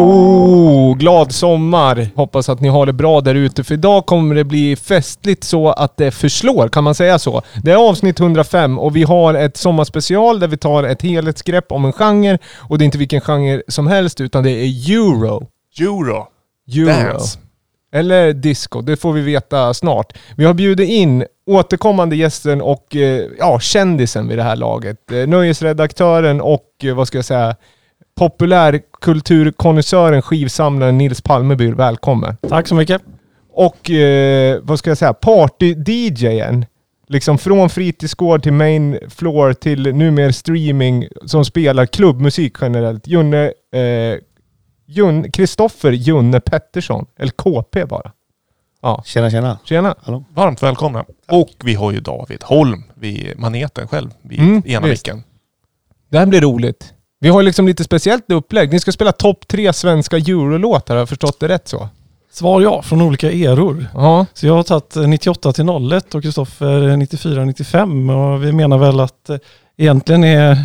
Oh, glad sommar! Hoppas att ni har det bra där ute för idag kommer det bli festligt så att det förslår, kan man säga så? Det är avsnitt 105 och vi har ett sommarspecial där vi tar ett helhetsgrepp om en genre och det är inte vilken genre som helst utan det är euro. Euro. Euro. Dance. Eller disco, det får vi veta snart. Vi har bjudit in återkommande gästen och eh, ja, kändisen vid det här laget. Eh, Nöjesredaktören och eh, vad ska jag säga, populärkulturkonnässören, skivsamlaren Nils Palmeby. Välkommen. Tack så mycket. Och eh, vad ska jag säga, party-DJen. Liksom från fritidsgård till main floor till numera streaming som spelar klubbmusik generellt. Junne, eh, Jun, Kristoffer Junne Pettersson, eller KP bara. Ja, Tjena tjena. tjena. Varmt välkomna. Och vi har ju David Holm vid maneten själv, vid Mm, ena visst. micken. Det här blir roligt. Vi har liksom lite speciellt upplägg. Ni ska spela topp tre svenska eurolåtar, har jag förstått det rätt så? Svar ja, från olika eror. Ja. Så jag har tagit eh, 98 till 01 och Kristoffer 94 95 och vi menar väl att eh, egentligen är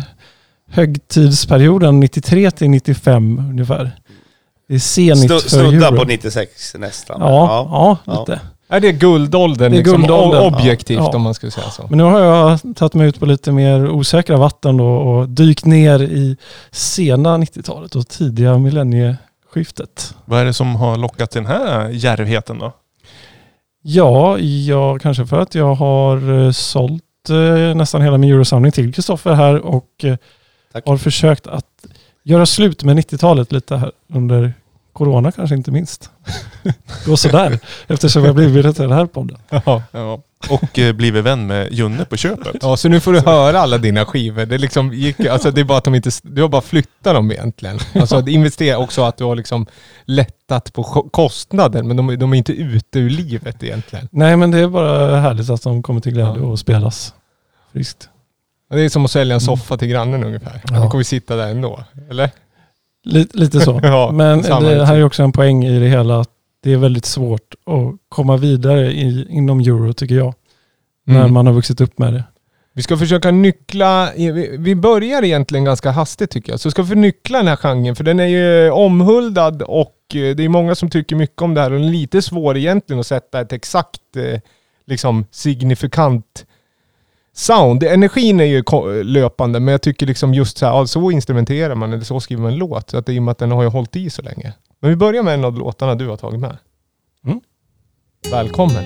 högtidsperioden 93 till 95 ungefär. Det är senigt Snu- för Snudda euro. på 96 nästan. Ja, ja, Ja. lite. Är det guldåldern, Det är liksom, guldåldern, objektivt ja. om man skulle säga så? Men nu har jag tagit mig ut på lite mer osäkra vatten då och dykt ner i sena 90-talet och tidiga millennieskiftet. Vad är det som har lockat den här djärvheten då? Ja, jag, kanske för att jag har eh, sålt eh, nästan hela min eurosamling till Kristoffer här och eh, Tack. har försökt att göra slut med 90-talet lite här under corona kanske inte minst. Gå sådär eftersom jag blivit till den här podden. Ja. Ja. Och eh, blivit vän med Junne på köpet. ja, så nu får du höra alla dina skivor. Det, liksom gick, alltså det är bara att de inte, du har bara flyttat dem egentligen. Alltså investera också att du har liksom lättat på ko- kostnaden, men de, de är inte ute ur livet egentligen. Nej men det är bara härligt att de kommer till glädje Ja. och spelas friskt. Det är som att sälja en soffa till grannen ungefär. Mm. Ja. Han kommer sitta där ändå, eller? Lite, lite så. Ja, Men det här är också en poäng i det hela att det är väldigt svårt att komma vidare i, inom euro tycker jag. När Mm. man har vuxit upp med det. Vi ska försöka nyckla, vi vi börjar egentligen ganska hastigt tycker jag. Så ska vi nyckla den här genren, för den är ju omhuldad och eh, det är många som tycker mycket om det här och den är lite svår egentligen att sätta ett exakt, eh, liksom signifikant sound. Energin är ju löpande, men jag tycker liksom just så här, ja, så instrumenterar man eller så skriver man en låt. Så att det är i och med att den har ju hållit i så länge. Men vi börjar med en av låtarna du har tagit med. Mm. Välkommen.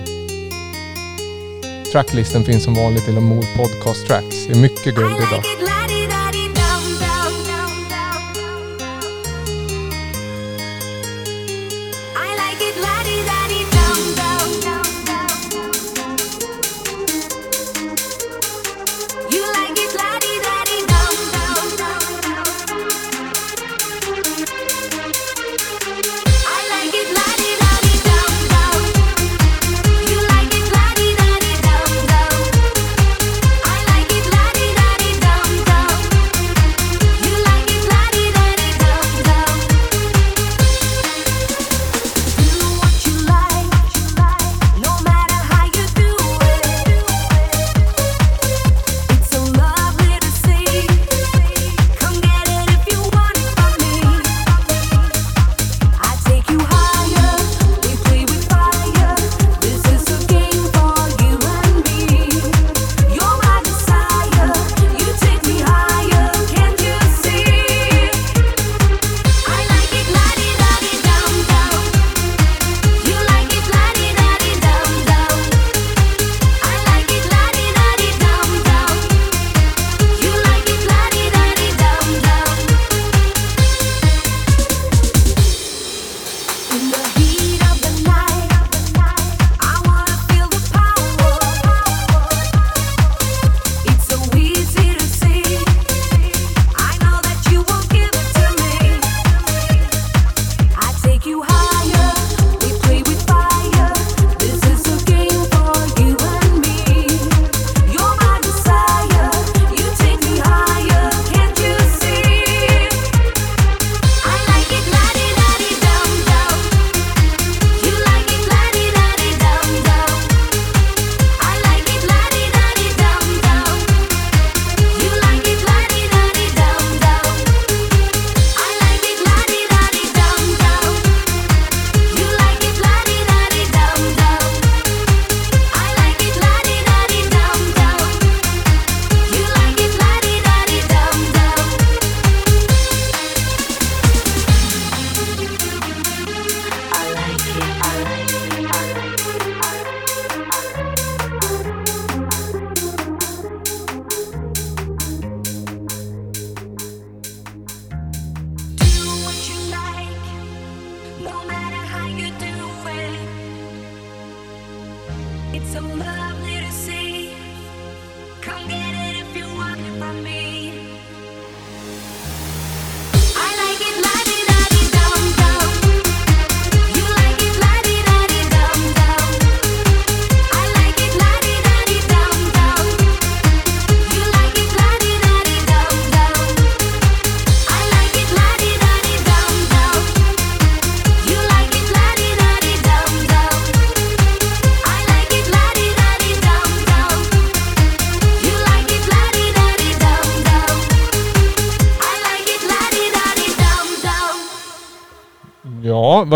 Tracklisten finns som vanligt i Lamour Podcast Tracks. Det är mycket guld idag.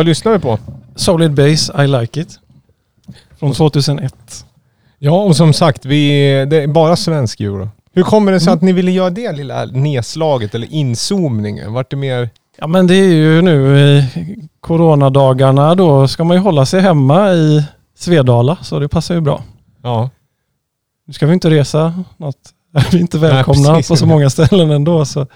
Vad lyssnar vi på? Solid Base, I Like It. Från 2001. Ja, och som sagt, vi, det är bara svensk euro. Hur kommer det sig att ni ville göra det lilla nedslaget eller inzoomningen? Vart det mer... Ja men det är ju nu i coronadagarna då ska man ju hålla sig hemma i Svedala så det passar ju bra. Ja. Nu ska vi inte resa något. Är vi inte välkomna precis. på så många ställen ändå så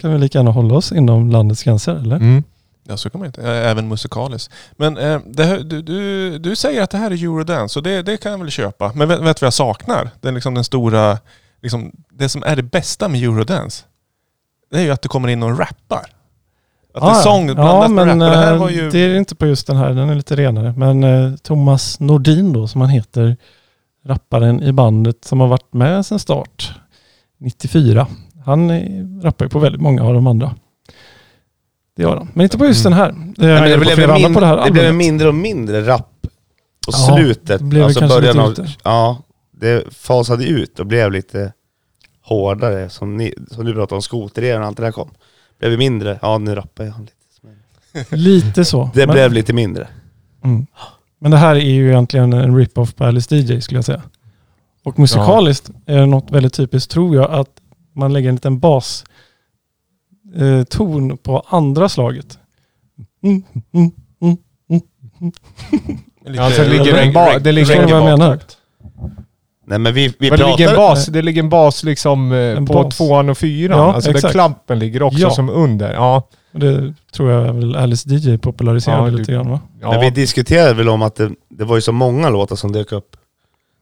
kan vi lika gärna hålla oss inom landets gränser eller? Mm. Ja, så kan man inte. Även musikaliskt. Men eh, här, du, du, du säger att det här är Eurodance och det, det kan jag väl köpa. Men vet, du vad jag saknar? Det är liksom den stora, liksom, det som är det bästa med Eurodance. Det är ju att det kommer in någon rappar. Att det är sång blandat ja, med men rap. Och det här eh, var ju... det är inte på just den här, den är lite renare. Men eh, Thomas Nordin då som han heter, rapparen i bandet som har varit med sedan start, 94. Han eh, rappar ju på väldigt många av de andra. Det gör han. Men inte på just Mm. den här. Det, Men det, är på blev andra på det här det blev mindre och mindre rapp på Ja, slutet. det blev alltså början av, ute. Ja, det fasade ut och blev lite hårdare. Som, ni, som du pratade om, skotereran och allt det där kom. Blev det mindre, ja nu rappar jag lite. Lite så. Det Men- blev lite mindre. Mm. Men det här är ju egentligen en rip-off på Alice DJ skulle jag säga. Och musikaliskt är det något väldigt typiskt tror jag att man lägger en liten bas eh, ton på andra slaget. Mm, mm, mm, lite Alltså, det ligger en reggae- ba- det ligger- jag reggae menar? Nej men vi, vi Men det ligger en pratar... bas, det ligger en bas liksom eh, En på bas. tvåan och fyran. Ja, alltså där exakt. klappen ligger också Ja. som under. Ja. Det tror jag väl Alice DJ populariserade Ja, lite grann va? Men vi ja. diskuterade väl om att det, det var ju så många låtar som dök upp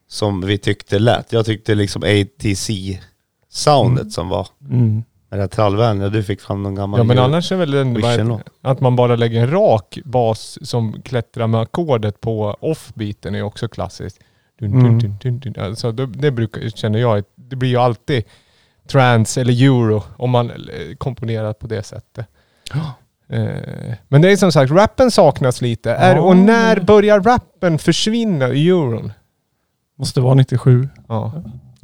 som vi tyckte lät. Jag tyckte liksom ATC-soundet Mm. som var Mm. Med det här trallvänliga. Du fick fram någon gammal ja men annars är väl den bara att man bara lägger en rak bas som klättrar med ackordet på off-beaten är också klassiskt. Dun, dun, Mm. dun, dun, dun. Alltså det, det brukar, känner jag, det blir ju alltid trance eller euro om man eh, komponerar på det sättet. Eh, Men det är som sagt, rappen saknas lite. Är, Ja, och när men- börjar rappen försvinna i euron? Måste vara 97. Ja.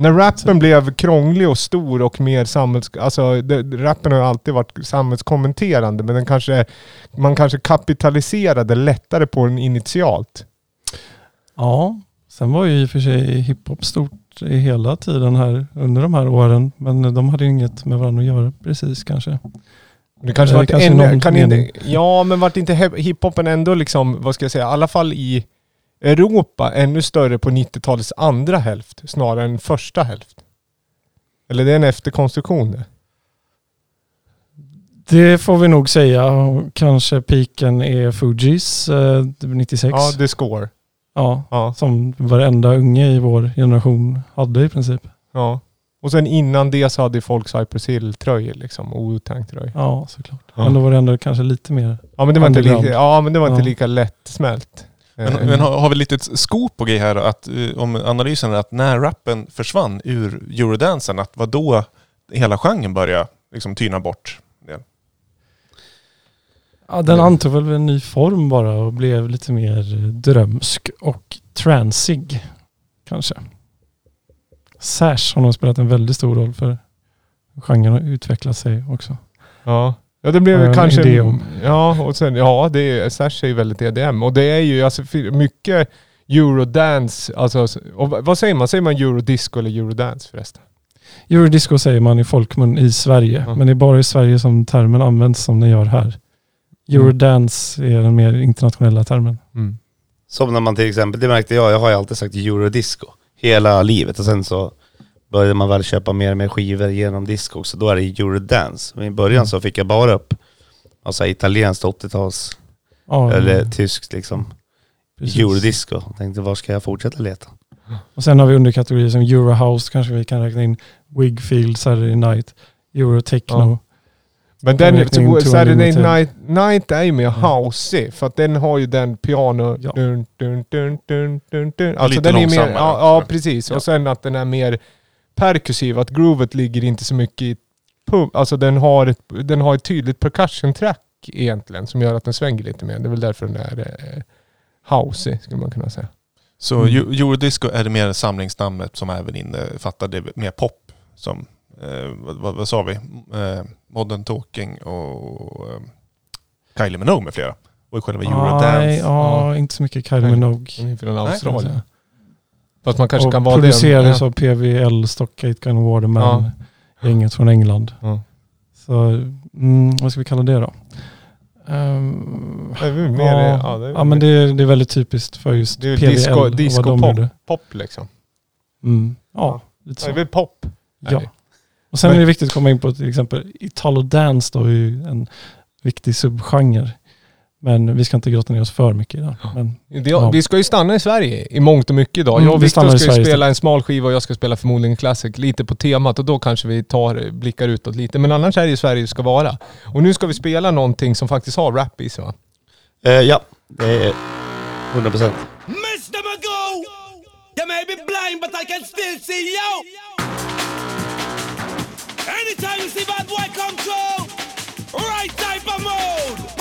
När rappen blev krånglig och stor och mer samhälls... Alltså det, rappen har alltid varit samhällskommenterande men den kanske, man kanske kapitaliserade lättare på den initialt. Ja, sen var ju i och för sig hiphop stort i hela tiden här under de här åren. Men de hade inget med varandra att göra precis kanske. Det kanske Eh, vart kanske ännu, kan inte, Ja men vart inte hip- hiphopen ändå liksom, vad ska jag säga, i alla fall i Europa ännu större på 90-talets andra hälft snarare än första hälft? Eller det är en efterkonstruktion det? Det får vi nog säga. Kanske piken är Fugees eh, 96. Ja, det score. Ja, Ja, som varenda unge i vår generation hade i princip. ja. Och sen innan det så hade folk Cypress Hill-tröjor liksom, och Wu-Tang-tröjor. Ja, såklart. Ja. Men då var det ändå kanske lite mer. Ja men det var inte lika, ja, men det var inte Ja. lika lättsmält. Men, Eh, men har, har vi lite scoop på grej här att, eh, om analysen är att när rappen försvann ur eurodansen, att vad då hela genren började liksom tyna bort. Ja, den Mm. antog väl en ny form bara och blev lite mer drömsk och transig. Kanske. Sash har nog spelat en väldigt stor roll för genren har utvecklat sig också. Ja. Ja det blev en kanske... idé om. Ja och sen, ja det är, Sash är ju väldigt EDM. Och det är ju alltså mycket eurodance, alltså, och vad säger man? Säger man eurodisco eller eurodance förresten? Eurodisco säger man i folkmun i Sverige, Ja. men det är bara i Sverige som termen används som den gör här. Eurodance är den mer internationella termen. Mm. Som när man till exempel, det märkte jag, jag har ju alltid sagt eurodisco hela livet och sen så började man väl köpa mer och mer skivor genom disco också, då är det eurodance. Men i början Mm. så fick jag bara upp alltså, italienskt 80-tals, Ja, eller tyskt liksom, precis. eurodisco. Jag tänkte var ska jag fortsätta leta? Och sen har vi underkategorier som Eurohouse, kanske vi kan räkna in Wigfield, Saturday Night, Eurotechno. Ja. Men den, Saturday? Night, Night är ju mer Ja. housey för att den har ju den piano... Ja. Dun, dun, dun, dun, dun, dun. Alltså lite den är mer, långsammare ja, ja precis. Ja. Och sen att den är mer perkussiv, att groovet ligger inte så mycket i pump. Alltså den har ett, den har ett tydligt percussion track egentligen som gör att den svänger lite mer. Det är väl därför den är eh, housey skulle man kunna säga. Så Mm. Eu- eurodisco är det mer samlingsnamnet som även innefattar det mer pop. Som, eh, vad, vad, vad sa vi? Eh, Modern Talking och eh, Kylie Minogue med flera. Och själva Nej, Eurodance. ja, inte så mycket Kylie Nej. Minogue. Hon är från Australien. Fast man kanske och kan vara det. producerades av PVL, Stockgate Gun Waterman, gänget från England. Ja. Så mm, vad ska vi kalla det då? Um, Det är väl mer, ja, ja, det är, ja men det är, det är väldigt typiskt för just det är PVL disco, vad de gjorde. pop liksom. Mm. Ja, lite Det är så. väl pop? Ja. Och sen Men- är det viktigt att komma in på till exempel Italo Dance då är ju en viktig subgenre. Men vi ska inte grotta ner oss för mycket i den. Men Det, Ja. Vi ska ju stanna i Sverige i mångt och mycket idag. Mm, jag och vi Viktor stannar i ska ju Sverige spela en smal skiva och jag ska spela förmodligen en classic. Lite på temat och då kanske vi tar, blickar utåt lite. Men annars är det ju Sverige det ska vara. Och nu ska vi spela någonting som faktiskt har rap i sig va? Eh, ja, det är 100 procent. Miss them a go. You may be blind, but I can still see you. Anytime you see bad boy come through, right type of mode.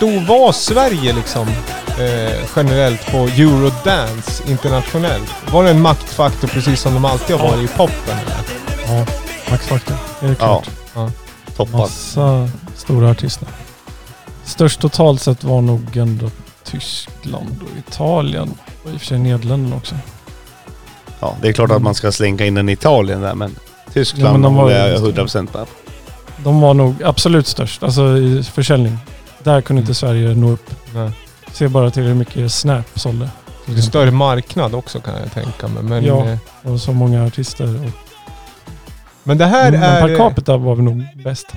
Stor var Sverige liksom eh, generellt på Eurodance internationellt? Var det en maktfaktor precis som de alltid har varit i poppen? Eller? ja, Max Factor. Det är Ja, klart. toppad. Massa stora artister. Störst totalt sett var nog ändå Tyskland och Italien. Och i och för sig Nederländerna också. Ja, det är klart att man ska slänka in en Italien där, men Tyskland Ja, men de var är jag 100 procent med. De var nog absolut störst, alltså i försäljning. Där kunde inte Sverige nå upp. Nej. Se bara till hur mycket Snap sålde. Det är större marknad också kan jag tänka mig. Men, Ja. eh, Och så många artister. Och, men det här men är... per capita var vi nog bäst.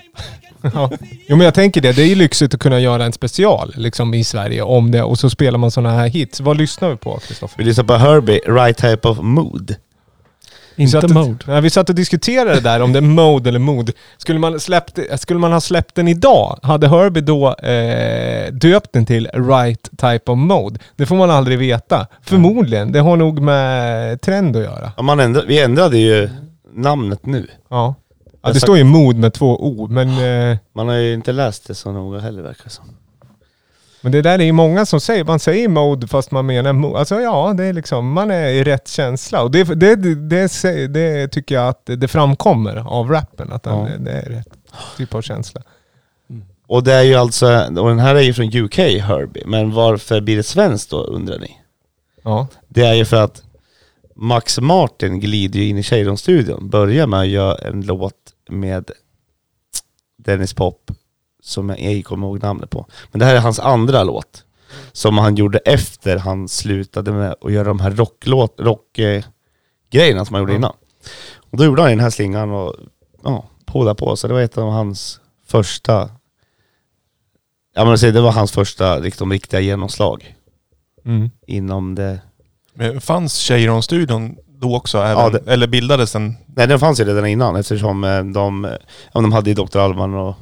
Ja. Jo men jag tänker det. Det är ju lyxigt att kunna göra en special liksom i Sverige om det och så spelar man sådana här hits. Vad lyssnar vi på Kristoffer? Vi lyssnar på Herbie, Right Type of Mood. Inte satt mode. Nej, vi satt och diskuterade det där om det är mode eller mood. Skulle man, släppt, skulle man ha släppt den idag, hade Herbie då eh, döpt den till Right Type of Mode? Det får man aldrig veta. Förmodligen. Det har nog med trend att göra. Ja, man ändra, vi ändrade ju namnet nu. Ja. ja det står ju mode med två O, men, eh, Man har ju inte läst det så noga heller verkar det som. Men det där är ju många som säger, man säger mode fast man menar mode. Alltså ja, det är liksom, man är i rätt känsla. Och det, det, det, det, tycker jag att det framkommer av rappen, att den, Ja. det är rätt typ av känsla. Och det är ju alltså, och den här är ju från UK Herbie, men varför blir det svenskt då undrar ni? Ja. Det är ju för att Max Martin glider ju in i Shadon-studion, börjar med att göra en låt med Dennis Pop, som jag ej kommer ihåg namnet på. Men det här är hans andra låt. som han gjorde efter han slutade med att göra de här rocklåt, rock, eh, grejerna som han gjorde innan. Och då gjorde han den här slingan och ja, på på. Så det var ett av hans första, ja men det var hans första liksom, riktiga genomslag Mm. inom det. Men fanns Cheiron-studion då också? Även, Ja, det- Eller bildades den? Nej den fanns ju redan innan eftersom eh, de, ja, de hade ju Dr. Alban och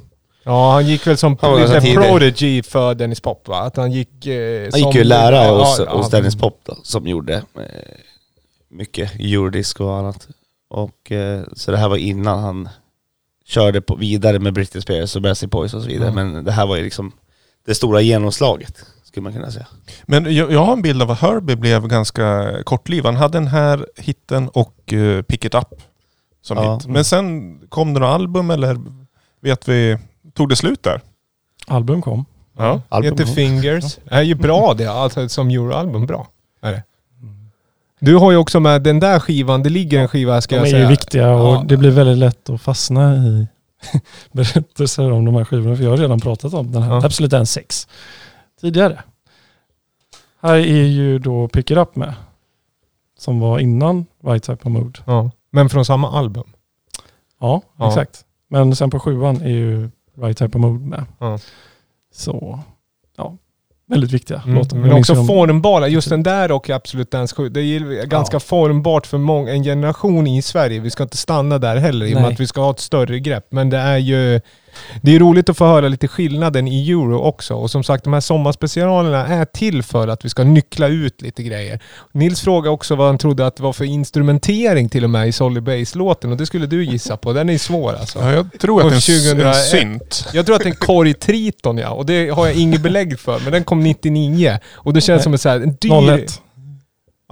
Ja, han gick väl som Han lite prodigy för Dennis Pop va? Att han gick... Eh, Han gick ju lära Ja, hos, ja, hos. Dennis Pop då, som gjorde eh, mycket eurodisco och annat. Och, eh, så det här var innan han körde på, vidare med Britney Spears och Bassy Boys och så vidare. Mm. Men det här var ju liksom det stora genomslaget, skulle man kunna säga. Men jag, jag har en bild av att Herbie blev ganska kortlivad. Han hade den här hitten och uh, Pick It Up som Ja. hit. Men sen kom det några album eller vet vi, tog det slut där? Album kom. Ja. Album. Heter Fingers. Det är ju bra det, alltså som Euroalbum. Bra. Är det. Du har ju också med den där skivan, det ligger en skiva ska De jag är säga. ju viktiga och Ja. det blir väldigt lätt att fastna i berättelser om de här skivorna. För jag har redan pratat om den här Ja. Absolut Dance 6 tidigare. Här är ju då Pick It Up med. Som var innan Right Type of Mood. Ja. Men från samma album. Ja, Ja. exakt. Men sen på sjuan är ju Right Type of Mood med. Ja. Så, ja. Väldigt viktiga Mm. låtar. Men också dem- formbara. Just den där och Absolut Dance 7. Det är ganska Ja. formbart för många, en generation i Sverige. Vi ska inte stanna där heller i och med att vi ska ha ett större grepp. Men det är ju... Det är roligt att få höra lite skillnaden i euro också. Och som sagt, de här sommarspecialerna är till för att vi ska nyckla ut lite grejer. Nils frågade också vad han trodde att det var för instrumentering till och med i Solid Base-låten. Och det skulle du gissa på. Den är svår alltså. Ja, jag tror att det är en, 2001. en synt. Jag tror att det är en korg Triton ja, och det har jag inget belägg för. Men den kom 99 och det känns som en, så här, en dyr... 01.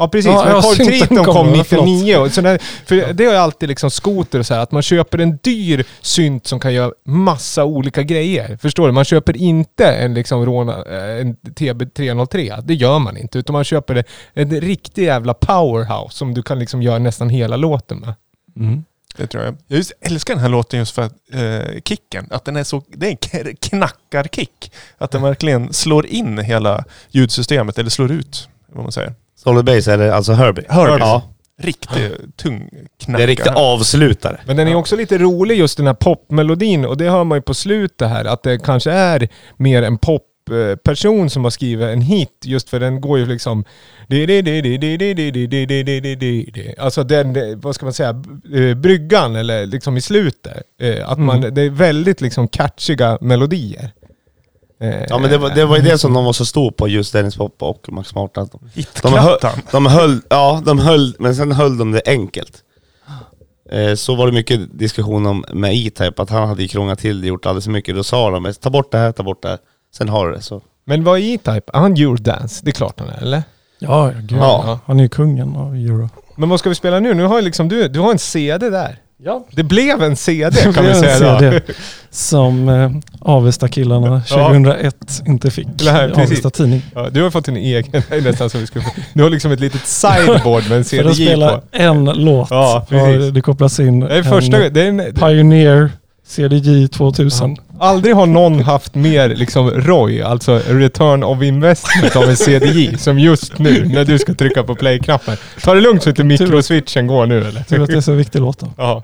Ja precis, Ja, men ja, korg synten Triton kom, kom ja, förlåt. 99. Och så där, för det har ju alltid liksom skoter och så här, att man köper en dyr synt som kan göra massa olika grejer. Förstår du? Man köper inte en liksom Rona, eh, en TB303. Det gör man inte. Utan man köper en, riktig jävla powerhouse som du kan liksom göra nästan hela låten med. Mm. Det tror jag. Jag just älskar den här låten just för eh, kicken. Att den är så, det är en knackarkick. Att den verkligen slår in hela ljudsystemet, eller slår ut, vad man säger. Solid Base eller alltså Herbie. Herbie. Ja, Riktig tung det är riktigt avslutare. Men den är också lite rolig just den här popmelodin och det hör man ju på slutet här att det kanske är mer en popperson som har skrivit en hit just för den går ju liksom... Alltså den, vad ska man säga, eh, bryggan eller liksom i slutet. Eh, Att man, det är väldigt liksom catchiga melodier. Ja men det var, det var ju det som de var så stor på, just Dennis Pop och Max Martin. De höll, de höll, ja de höll, men sen höll de det enkelt. Eh, Så var det mycket diskussion om med E-Type, att han hade krånglat till det, gjort alldeles för mycket. Då sa de, ta bort det här, ta bort det här. Sen har du det så. Men vad är E-Type? Är han Eurodance? Det är klart han är, eller? Ja, gud. Ja. Han är ju kungen av euro. Men vad ska vi spela nu? Nu har liksom du, du har en CD där. Ja. Det blev en CD kan vi säga. CD. Som eh, Avesta-killarna Ja. 2001 inte fick. I precis. Avesta Tidning. Ja, du har fått en egen, nästan som vi skulle. Du har liksom ett litet sideboard med en För att spela på. en låt Ja, precis. det kopplats in Det är första en gången- det är en, Pioneer CDJ 2000. Aldrig har någon haft mer liksom ROI, alltså return of investment av en CDJ, som just nu när du ska trycka på play-knappen. Ta det lugnt så inte mikroswitchen går nu eller? Tur att det är så viktig låt då. Ja.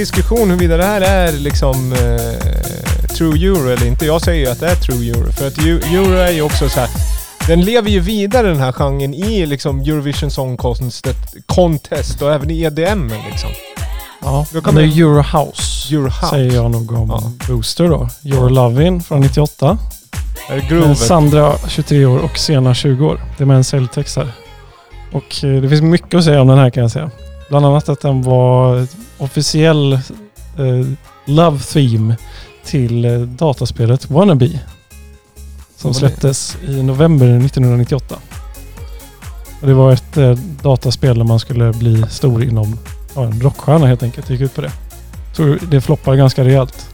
Diskussion huruvida det här är liksom eh, true euro eller inte. Jag säger ju att det är true euro. För att eu- euro är ju också så här. Den lever ju vidare den här genren i liksom Eurovision Song Contest, contest och även i EDM liksom. Ja, Då kan det är Euro House. Euro House. Säger jag nog om Ja. Booster då. Your Lovin' från 98. Är det Eh? Sandra 23 år och Sena 20 år. Det är med en säljtext här. Och eh, det finns mycket att säga om den här kan jag säga. Bland annat att den var officiell eh, love theme till eh, dataspelet Wannabe. Som släpptes i november 1998. Och det var ett eh, dataspel där man skulle bli stor inom ja, en rockstjärna helt enkelt. Det gick ut på det. Så det floppade ganska rejält.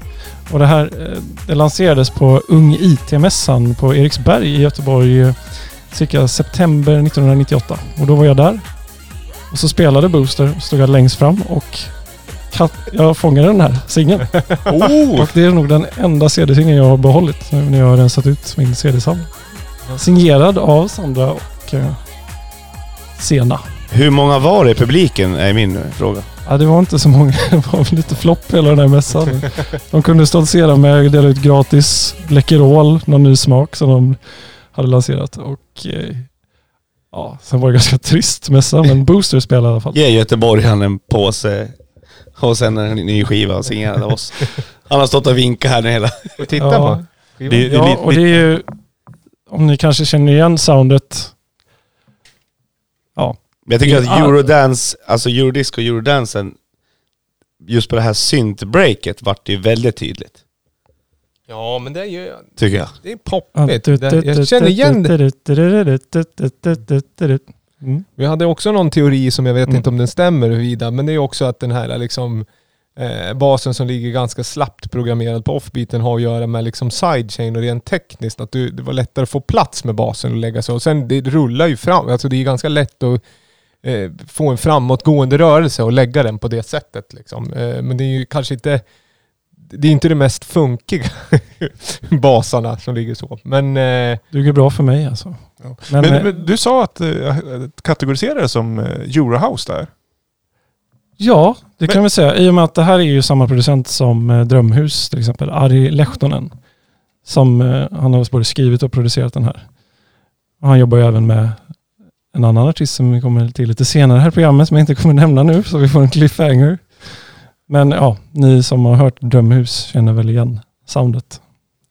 Och det här eh, det lanserades på Ung IT-mässan på Eriksberg i Göteborg eh, cirka september 1998. Och då var jag där. Och så spelade Booster, stod jag längst fram och kat- jag fångade den här singeln. Oh! Och det är nog den enda CD-singeln jag har behållit nu när jag har rensat ut min CD-samling. Signerad av Sandra och eh, Sena. Hur många var det i publiken är min fråga. Ja, det var inte så många. Det var lite flopp hela den här mässan. De kunde stoltsera med att dela ut gratis Läkerol, någon ny smak som de hade lanserat. Och eh, ja, sen var det ganska trist mässa, men Booster spelade i alla fall. Ge göteborgaren en påse och sen en ny skiva signerad av oss. Han har stått och vinkat här hela... Och titta Ja. på. Det, det är Ja, lite, och det är ju... Om ni kanske känner igen soundet. Ja, Men jag tycker att eurodance, alltså eurodisco och eurodansen, just på det här synt-breaket vart det ju väldigt tydligt. Ja, men det är ju... Tycker jag. Det är poppigt. Jag känner igen det. Mm. Vi hade också någon teori som jag vet Mm. inte om den stämmer huruvida, men det är också att den här liksom eh, basen som ligger ganska slappt programmerad på offbeaten har att göra med liksom sidechain och rent tekniskt. Att du, det var lättare att få plats med basen och lägga sig. Och sen det rullar ju fram. Alltså det är ganska lätt att eh, få en framåtgående rörelse och lägga den på det sättet. Liksom. Eh, men det är ju kanske inte det är inte det mest funkiga basarna som ligger så. Men eh, Duger bra för mig alltså. Ja. Men, men, eh, men du sa att uh, kategorisera det som uh, Eurohouse där. Ja, det Men- kan vi säga. I och med att det här är ju samma producent som eh, Drömhus till exempel. Ari Lehtonen. Som eh, han har både skrivit och producerat den här. Och han jobbar ju även med en annan artist som vi kommer till lite senare här i programmet som jag inte kommer nämna nu så vi får en cliffhanger. Men ja, ni som har hört Drömhus känner väl igen soundet.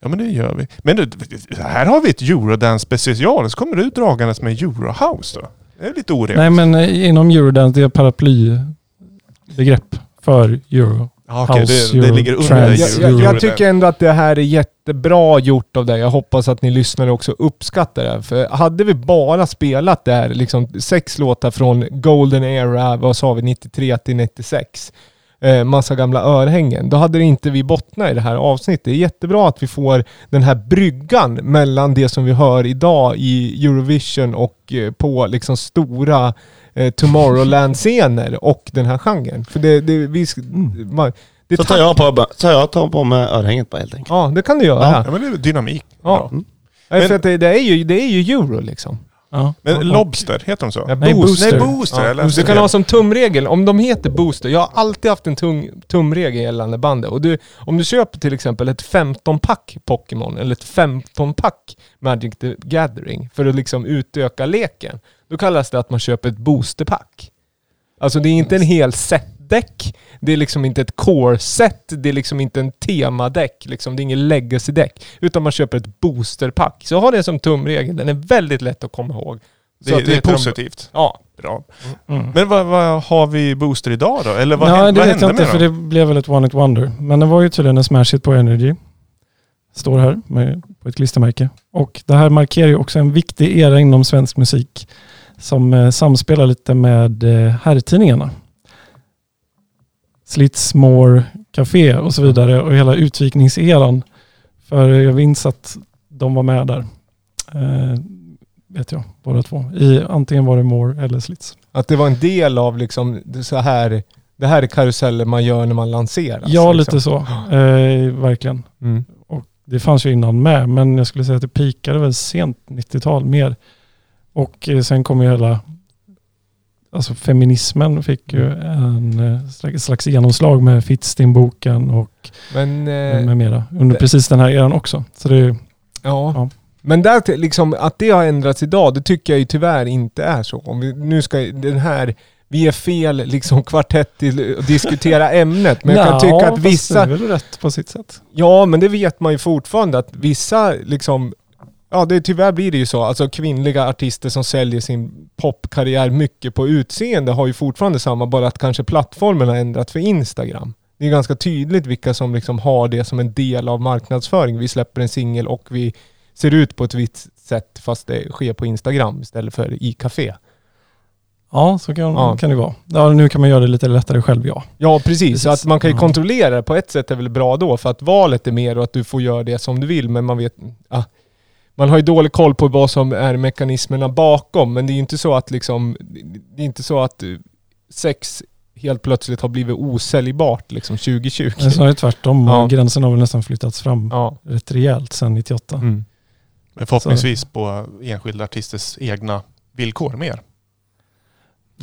Ja men det gör vi. Men du, här har vi ett Eurodance special. Så kommer du dragandes med Eurohouse då? Det är lite orimligt. Nej men eh, inom Eurodance, det är paraplybegrepp för Euro. ja, okej, House, det, det Euro, ligger under trance, jag, tycker ändå att det här är jättebra gjort av dig. Jag hoppas att ni lyssnare också uppskattar det. För hade vi bara spelat det här, liksom sex låtar från Golden Era, vad sa vi, 93 till 96. Eh, massa gamla örhängen. Då hade det inte vi bottnat i det här avsnittet. Det är jättebra att vi får den här bryggan mellan det som vi hör idag i Eurovision och eh, på liksom stora eh, Tomorrowland-scener och den här genren. För det, det, vi, sk- man, det Så tar jag på, tar jag tar på med örhänget bara helt enkelt. Ja, det kan du göra. Ja men det är dynamik. Ja. Nej, Men- för att det, det, är ju, det är ju euro liksom. Ja. Men Lobster, heter de så? Nej, Booster. Nej, Booster. Ja, läste du kan ha som tumregel, om de heter Booster, jag har alltid haft en tung, tumregel gällande bandet. Och du, om du köper till exempel ett 15-pack Pokémon eller ett 15-pack Magic the Gathering för att liksom utöka leken, då kallas det att man köper ett boosterpack. Alltså det är inte en hel set-däck, det är liksom inte ett core-set, det är liksom inte en temadäck, liksom, det är ingen legacy-däck, utan man köper ett boosterpack. Så ha det som tumregel, den är väldigt lätt att komma ihåg. Så Det, att det är heter de- positivt. Ja. Bra. Mm. Men vad, vad har vi Booster idag då? Eller vad, Nej, hände, det vad vet hände jag inte med för det blev väl ett one it wonder. Men det var ju tydligen en smash hit på Energy. Står här med, på ett klistermärke. Och det här markerar ju också en viktig era inom svensk musik som eh, samspelar lite med eh, herrtidningarna. Slitsmore Café och så vidare och hela utvikningseran. För jag minns att de var med där. Eh, vet jag, båda två. I, antingen var det More eller Slits. Att det var en del av liksom så här, det här är karuseller man gör när man lanseras. Ja, liksom. lite så. Eh, verkligen. Mm. Och det fanns ju innan med, men jag skulle säga att det pikade väl sent 90-tal mer. Och eh, sen kom ju hela... alltså feminismen fick ju en eh, slags, genomslag med Fittstim-boken och Men, eh, med mera under det- precis den här eran också. Så det, ja. Ja. Men där, liksom, att det har ändrats idag, det tycker jag ju tyvärr inte är så. Om vi, nu ska den här, vi är fel liksom kvartett till att diskutera ämnet. Men jag kan tycka att vissa, Det är väl rätt på sitt sätt. ja men det vet man ju fortfarande att vissa liksom, ja det, tyvärr blir det ju så. Alltså kvinnliga artister som säljer sin popkarriär mycket på utseende har ju fortfarande samma, bara att kanske plattformen har ändrat för Instagram. Det är ganska tydligt vilka som liksom har det som en del av marknadsföring. Vi släpper en singel och vi ser ut på ett visst sätt fast det sker på Instagram istället för i café. Ja, så kan, Ja. kan det vara. Ja, nu kan man göra det lite lättare själv, ja. Ja precis, så Precis. att man kan ju Ja. kontrollera det på ett sätt är väl bra då för att valet är mer och att du får göra det som du vill men man vet, ah, man har ju dålig koll på vad som är mekanismerna bakom men det är ju inte så att liksom, det är inte så att eh, sex helt plötsligt har blivit osäljbart liksom 2020. Men snarare tvärtom. Ja. Gränsen har väl nästan flyttats fram Ja. rätt rejält sedan 98. Mm. Men förhoppningsvis på enskilda artisters egna villkor mer.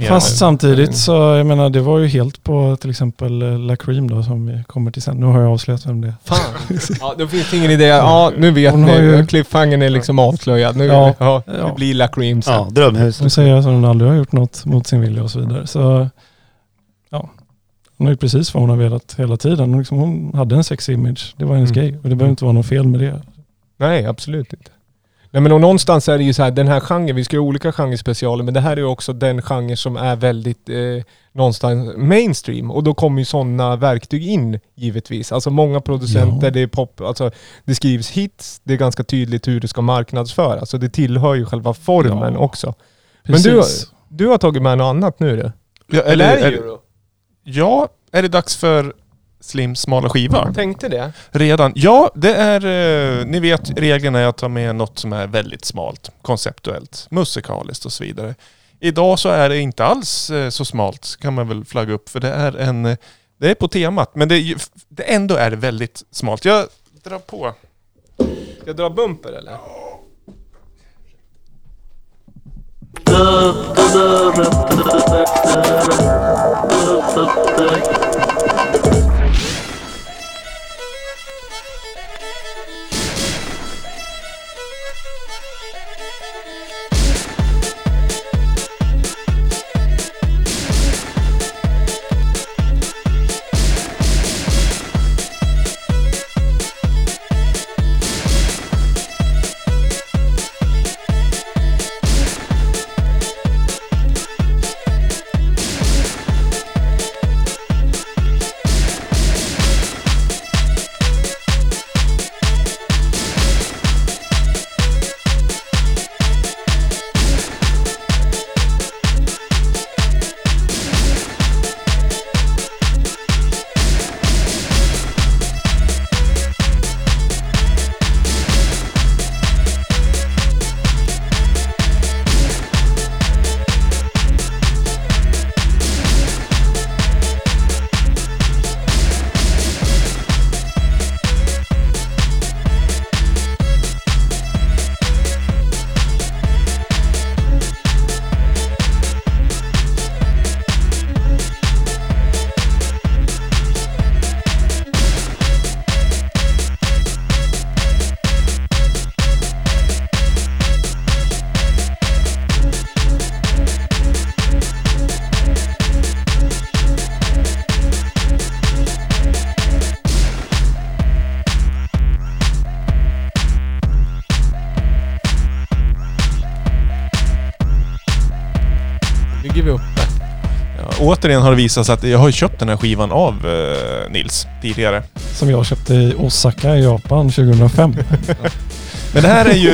Fast samtidigt så, jag menar det var ju helt på till exempel eh, La Cream då som vi kommer till sen. Nu har jag avslöjat vem det är. Fan. Ja, då finns ingen idé. Ja, nu vet Hon ni. ju- Cliffhangern är liksom avslöjad. Nu, ja, Ja. det blir La Cream sen. Ja, drömhus. Hon säger att hon aldrig har gjort något mot sin vilja och så vidare. Så ja, hon har gjort precis vad hon har velat hela tiden. Hon, liksom, hon hade en sexy image. Det var hennes Mm. grej och det behöver inte vara något fel med det. Nej, absolut inte. Nej men och någonstans är det ju så här, den här genren, vi ska göra olika genrespecialer, men det här är ju också den genre som är väldigt eh, någonstans mainstream. Och då kommer ju sådana verktyg in givetvis. Alltså många producenter, Ja. det är pop, alltså det skrivs hits, det är ganska tydligt hur det ska marknadsföras. Alltså det tillhör ju själva formen Ja. också. Men du- Precis. Du har tagit med något annat nu du? Ja, Eller är det är, Euro? ja, är det dags för Slims smala skiva? Jag tänkte det. Redan? Ja, det är... Eh, ni vet reglerna är att ta med något som är väldigt smalt, konceptuellt, musikaliskt och så vidare. Idag så är det inte alls eh, så smalt kan man väl flagga upp för det är en... eh, Det är på temat men det, är, ju- det ändå är det väldigt smalt. Jag drar på. Ska jag dra bumper eller? Återigen har det visat sig att jag har köpt den här skivan av eh, Nils tidigare. Som jag köpte i Osaka i Japan 2005. Men det här är ju...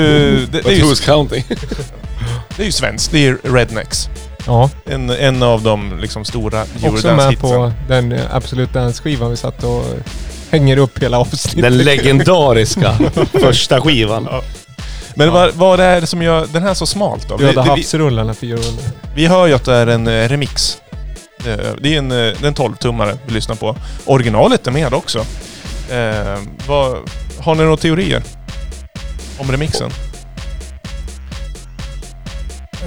Det, det, är, ju counting? det är ju svenskt. Det är Rednecks. Ja. En, en av de liksom stora Också med på den eh, Absolut Dance-skivan vi satt och hänger upp hela avsnittet. Den legendariska första skivan. Men vad, vad är det som gör den här så smalt då? Vi, Döda det, vi, havsrullarna, fyra rullar. vi hör ju att det är en eh, remix. Det, det är en, eh, en 12-tummare vi lyssnar på. Originalet är med också. Eh, vad, har ni några teorier? Om remixen?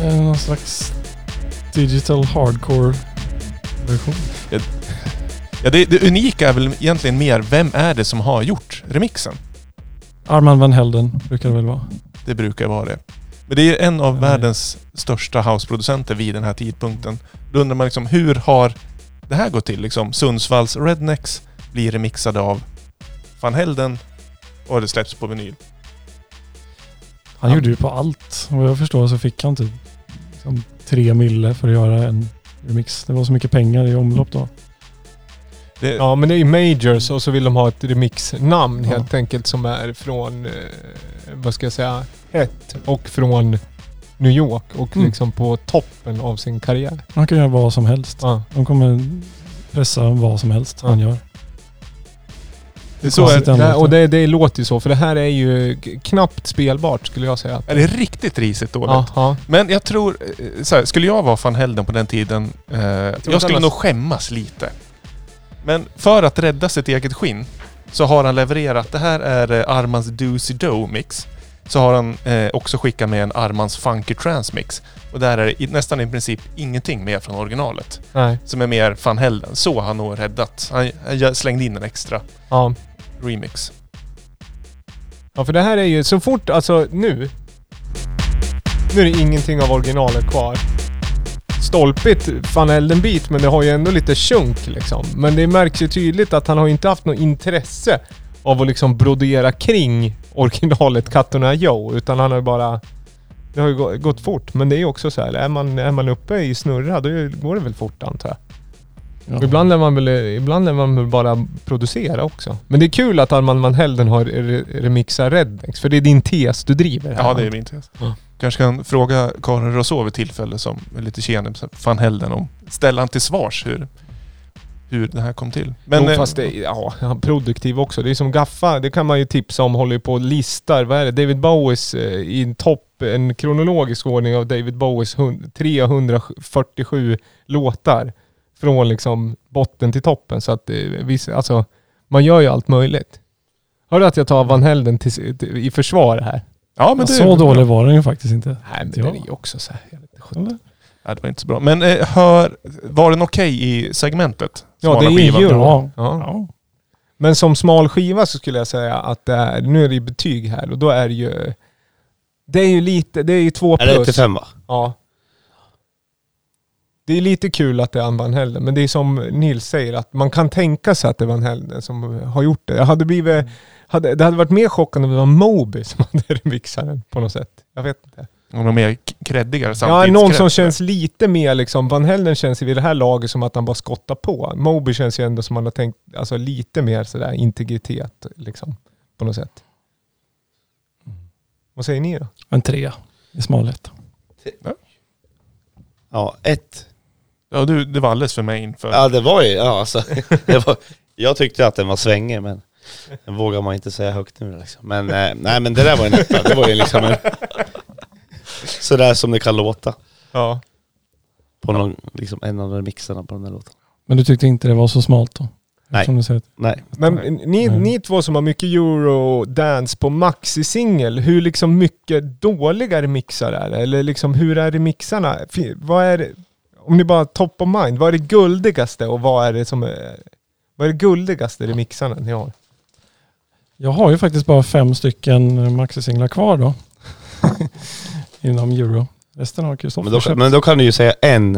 Eh, Någon slags digital hardcore version. Ja, det, det unika är väl egentligen mer, vem är det som har gjort remixen? Armand van Helden brukar det väl vara. Det brukar vara det. Men det är en av Nej. världens största houseproducenter vid den här tidpunkten. Då undrar man liksom, hur har det här gått till? Liksom, Sundsvalls Rednecks blir remixade av Van Helden och det släpps på vinyl. Han Ja. gjorde ju på allt. Och vad jag förstår så fick han typ liksom, tre mille för att göra en remix. Det var så mycket pengar i omlopp då. Det, Ja men det är ju Majors och så vill de ha ett remixnamn Ja. helt enkelt som är från, eh, vad ska jag säga, ett och från New York och Mm. liksom på toppen av sin karriär. Han kan göra vad som helst. Ja. De kommer pressa vad som helst Ja. han gör. det är så är, konstigt ändå. Det, och det, det låter ju så för det här är ju k- knappt spelbart skulle jag säga. är det riktigt risigt dåligt. Ja, ja. Men jag tror, eh, så här, skulle jag vara Van Helden på den tiden, eh, jag, att skulle alla- nog skämmas lite. Men för att rädda sitt eget skinn så har han levererat, det här är eh, Armans Doozy Doe mix. Så har han eh, också skickat med en Armans Funky Trance mix. Och där är det i, nästan i princip ingenting mer från originalet. Nej. Som är mer Van Helden. Så har han nog räddat. Han, han slängde in en extra Ja. remix. ja, för det här är ju så fort, alltså nu. Nu är det ingenting av originalet kvar. Stolpigt van Elden-bit men det har ju ändå lite sjunk liksom. Men det märks ju tydligt att han har ju inte haft något intresse av att liksom brodera kring originalet Kattorna Joe. Utan han har ju bara... Det har ju gå- gått fort. Men det är ju också så här, är man, är man uppe i snurra då går det väl fort antar jag. Ja. Ibland är man väl ibland är man väl bara producera också. Men det är kul att Armand Van Helden har re remixat Rednex. För det är din tes du driver här. Ja, det är min tes. Ja. Kanske kan fråga Karin Rousseau vid tillfälle som är lite tjenig, Van Helden, om ställa han till svars hur, hur det här kom till. Men, eh, fast det, ja, produktiv också. Det är som Gaffa, det kan man ju tipsa om, håller ju på och listar. Vad är det? David Bowies eh, i en topp, en kronologisk ordning av David Bowies hun- 347 låtar. Från liksom botten till toppen. Så att viss, alltså, man gör ju allt möjligt. Hörde att jag tar Van Helden till, till, i försvar här? ja, men det, så dålig var den ju faktiskt inte. Nej men Ja. den är ju också så här, jag vet inte? Nej, det var inte så bra. Men eh, hör, var den okej i segmentet? Ja, det är ju skivan? Ja. Ja. Men som smal skiva så skulle jag säga att det är, nu är det ju betyg här och då är det ju... Det är ju lite, det är ju två Är det 1 plus. till 5 va? Ja. Det är lite kul att det är Van Helden, men det är som Nils säger att man kan tänka sig att det är Van Helden som har gjort det. Jag hade blivit... Hade, det hade varit mer chockande om det var Moby som hade remixat den på något sätt. Jag vet inte. Och de mer k- creddigare Ja, någon som känns lite mer liksom, Van Helden känns ju vid det här laget som att han bara skottar på. Moby känns ju ändå som man har tänkt, alltså lite mer sådär integritet liksom. På något sätt. Vad säger ni då? En trea i smalhet. Ja, ett. Ja, du, det var alldeles för mig inför... Ja det var ju, ja alltså. Det var, jag tyckte att den var svängig men det vågar man inte säga högt nu liksom. Men eh, nej men det där var en etta. Det var ju liksom en... Sådär som det kan låta. Ja. På någon, liksom en av remixerna på den där låten. Men du tyckte inte det var så smalt då? Nej. Som du säger. Nej. Men ni, Mm. ni två som har mycket euro-dance på maxi-singel, hur liksom mycket dåliga remixar är det? Eller liksom hur är remixarna? Fi- Vad är det, om ni bara top of mind, vad är det guldigaste och vad är det som är, vad är det guldigaste remixarna ni har? Jag har ju faktiskt bara fem stycken maxisinglar kvar då. Inom euro. Resten har Kristoffer Men då, köpt. men då kan du ju säga en.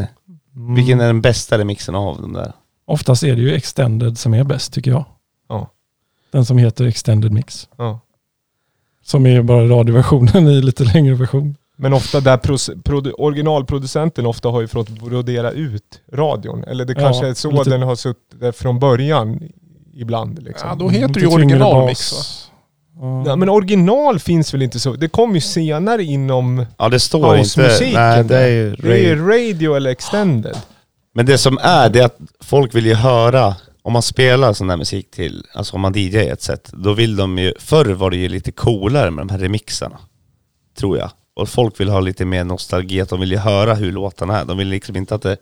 Mm. Vilken är den bästa remixen av de där? Oftast är det ju extended som är bäst tycker jag. Ja. Den som heter extended mix. Ja. Som är bara radioversionen i lite längre version. Men ofta där proce- produ- originalproducenten ofta har ju fått brodera ut radion. Eller det Ja, kanske är så lite- den har suttit där från början ibland. Liksom. Ja, då heter det ju tyngre originalmix va? bas. Ja. Ja, men original finns väl inte så? Det kom ju senare inom... Ja det står inte... Nej det är ju... Det är ju radio eller extended. Men det som är, det är att folk vill ju höra, om man spelar sån där musik till, alltså om man DJ ett sätt, då vill de ju, förr var det ju lite coolare med de här remixarna. Tror jag. Och folk vill ha lite mer nostalgi, att de vill ju höra hur låtarna är. De vill liksom inte att det,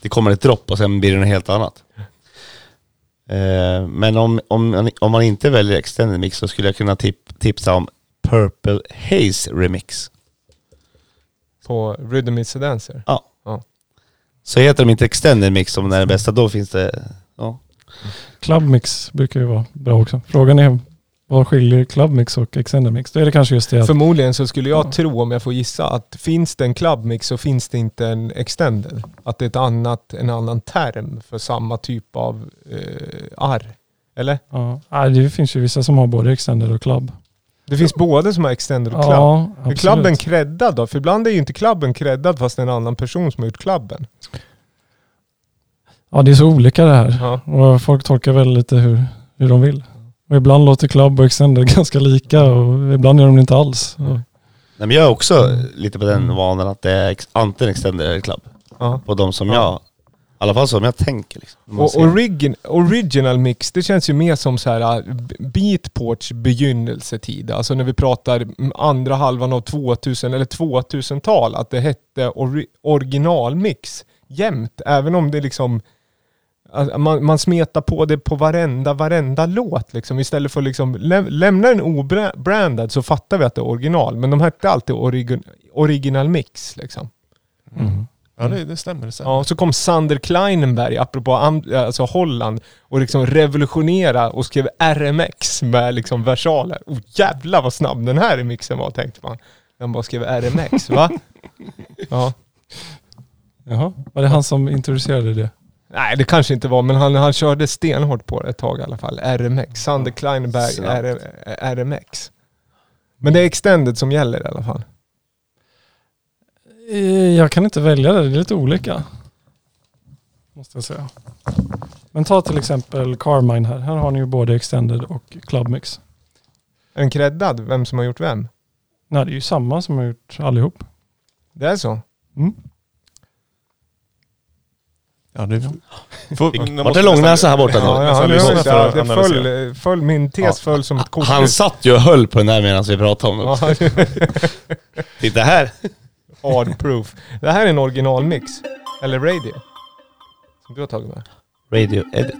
det kommer ett dropp och sen blir det något helt annat. Eh, men om, om, om man inte väljer extended mix så skulle jag kunna tip, tipsa om Purple Haze Remix. På Rhythm is a Dancer. Ja. Ja. Så heter de inte extended mix som är det bästa, då finns det... Ja. Clubmix brukar ju vara bra också. Frågan är vad skiljer clubmix och extended mix? Då är det kanske just det att Förmodligen så skulle jag Ja. tro, om jag får gissa, att finns det en clubmix så finns det inte en extended. Att det är ett annat, en annan term för samma typ av eh, arr. Eller? ja, det finns ju vissa som har både extended och club. Det finns både som har extended och club. Ja, är klubben creddad då? För ibland är ju inte klubben creddad fast det är en annan person som har gjort klubben. Ja, det är så olika det här. Ja. Och folk tolkar väl lite hur, hur de vill. Och ibland låter club och extended ganska lika och ibland gör de det inte alls. Nej, men jag är också lite på den vanan att det är antingen extended eller club. Ja. På de som Ja. jag... I alla fall som jag tänker liksom. Och origin, original mix, det känns ju mer som så här äh, beatports begynnelsetid. Alltså när vi pratar mm, andra halvan av 2000 eller 2000-tal. Att det hette ori, originalmix jämt. Även om det liksom man, man smetar på det på varenda, varenda låt liksom. Istället för att liksom läm, lämna den obrandad så fattar vi att det är original. Men de hette alltid origin, original mix liksom. mm. Ja, det, det stämmer. Det stämmer. Ja, så kom Sander Kleinenberg, apropå Am- alltså Holland, och liksom revolutionera och skrev RMX med liksom versaler. Oh jävlar vad snabb den här remixen var tänkte man. Han bara skrev RMX, va? Ja. Jaha, var det han som introducerade det? Nej det kanske inte var, men han, han körde stenhårt på det ett tag i alla fall. RMX, Sander Snabbt. R- RMX. Men det är extended som gäller i alla fall. Eh, Jag kan inte välja det, det är lite olika. Måste jag säga. Men ta till exempel Carmine här. Här har ni ju både extended och clubmix. Är den creddad, vem som har gjort vem? Nej, det är ju samma som har gjort allihop. Det är så? Mm. Ja, det, får, måste det långnäsa här borta nu? Ja, ja, att det föll, föll, min tes föll som ett korthus. Han satt ju och höll på den där medan vi pratade om det. Ja, Titta här. hard proof. Det här är en originalmix. Eller radio. Som du har tagit med. Radio edit.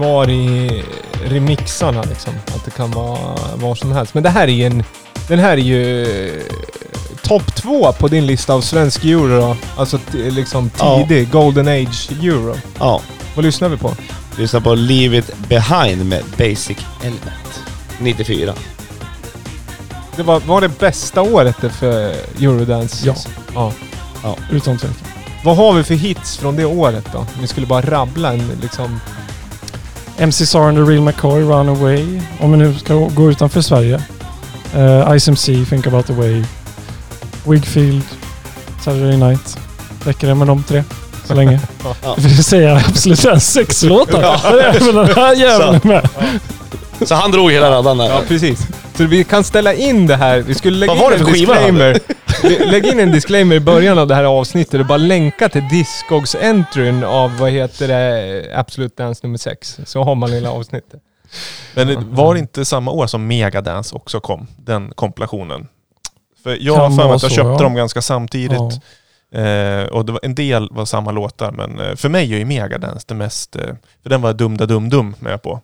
Kvar i remixarna liksom. Att det kan vara var som helst. Men det här är ju en... Den här är ju eh, topp två på din lista av svensk euro då. Alltså liksom Ja. tidig Golden Age euro. Ja. Vad lyssnar vi på? Lyssna på Leave It Behind med Basic Element. 94. Det var, var det bästa året det för Eurodance? Ja. ja. Utan tvekan. Vad har vi för hits från det året då? Vi skulle bara rabbla en liksom... MC Sar and the Real McCoy, Runaway. Om vi nu ska gå utanför Sverige. Uh, Ice MC, Think about the way. Wigfield, Saturday Night. Räcker det med de tre? Så länge. Ja. Säger jag absolut en sex låtar. Även den här jäveln med. Så han drog hela raddan där. Ja, precis. Så vi kan ställa in det här. Vi skulle lägga Vad var det en för skiva disclaimer. Lägg in en disclaimer i början av det här avsnittet och bara länka till Discogs entryn av, vad heter det, Absolute Dance nummer 6. Så har man hela avsnittet. Men det var det inte samma år som Megadance också kom? Den kompilationen. För jag har för mig att jag köpte ja. dem ganska samtidigt. Ja. Eh, och det var, en del var samma låtar, men eh, för mig är ju Megadance det mest... Eh, för den var Dum Da Dum Dum med på.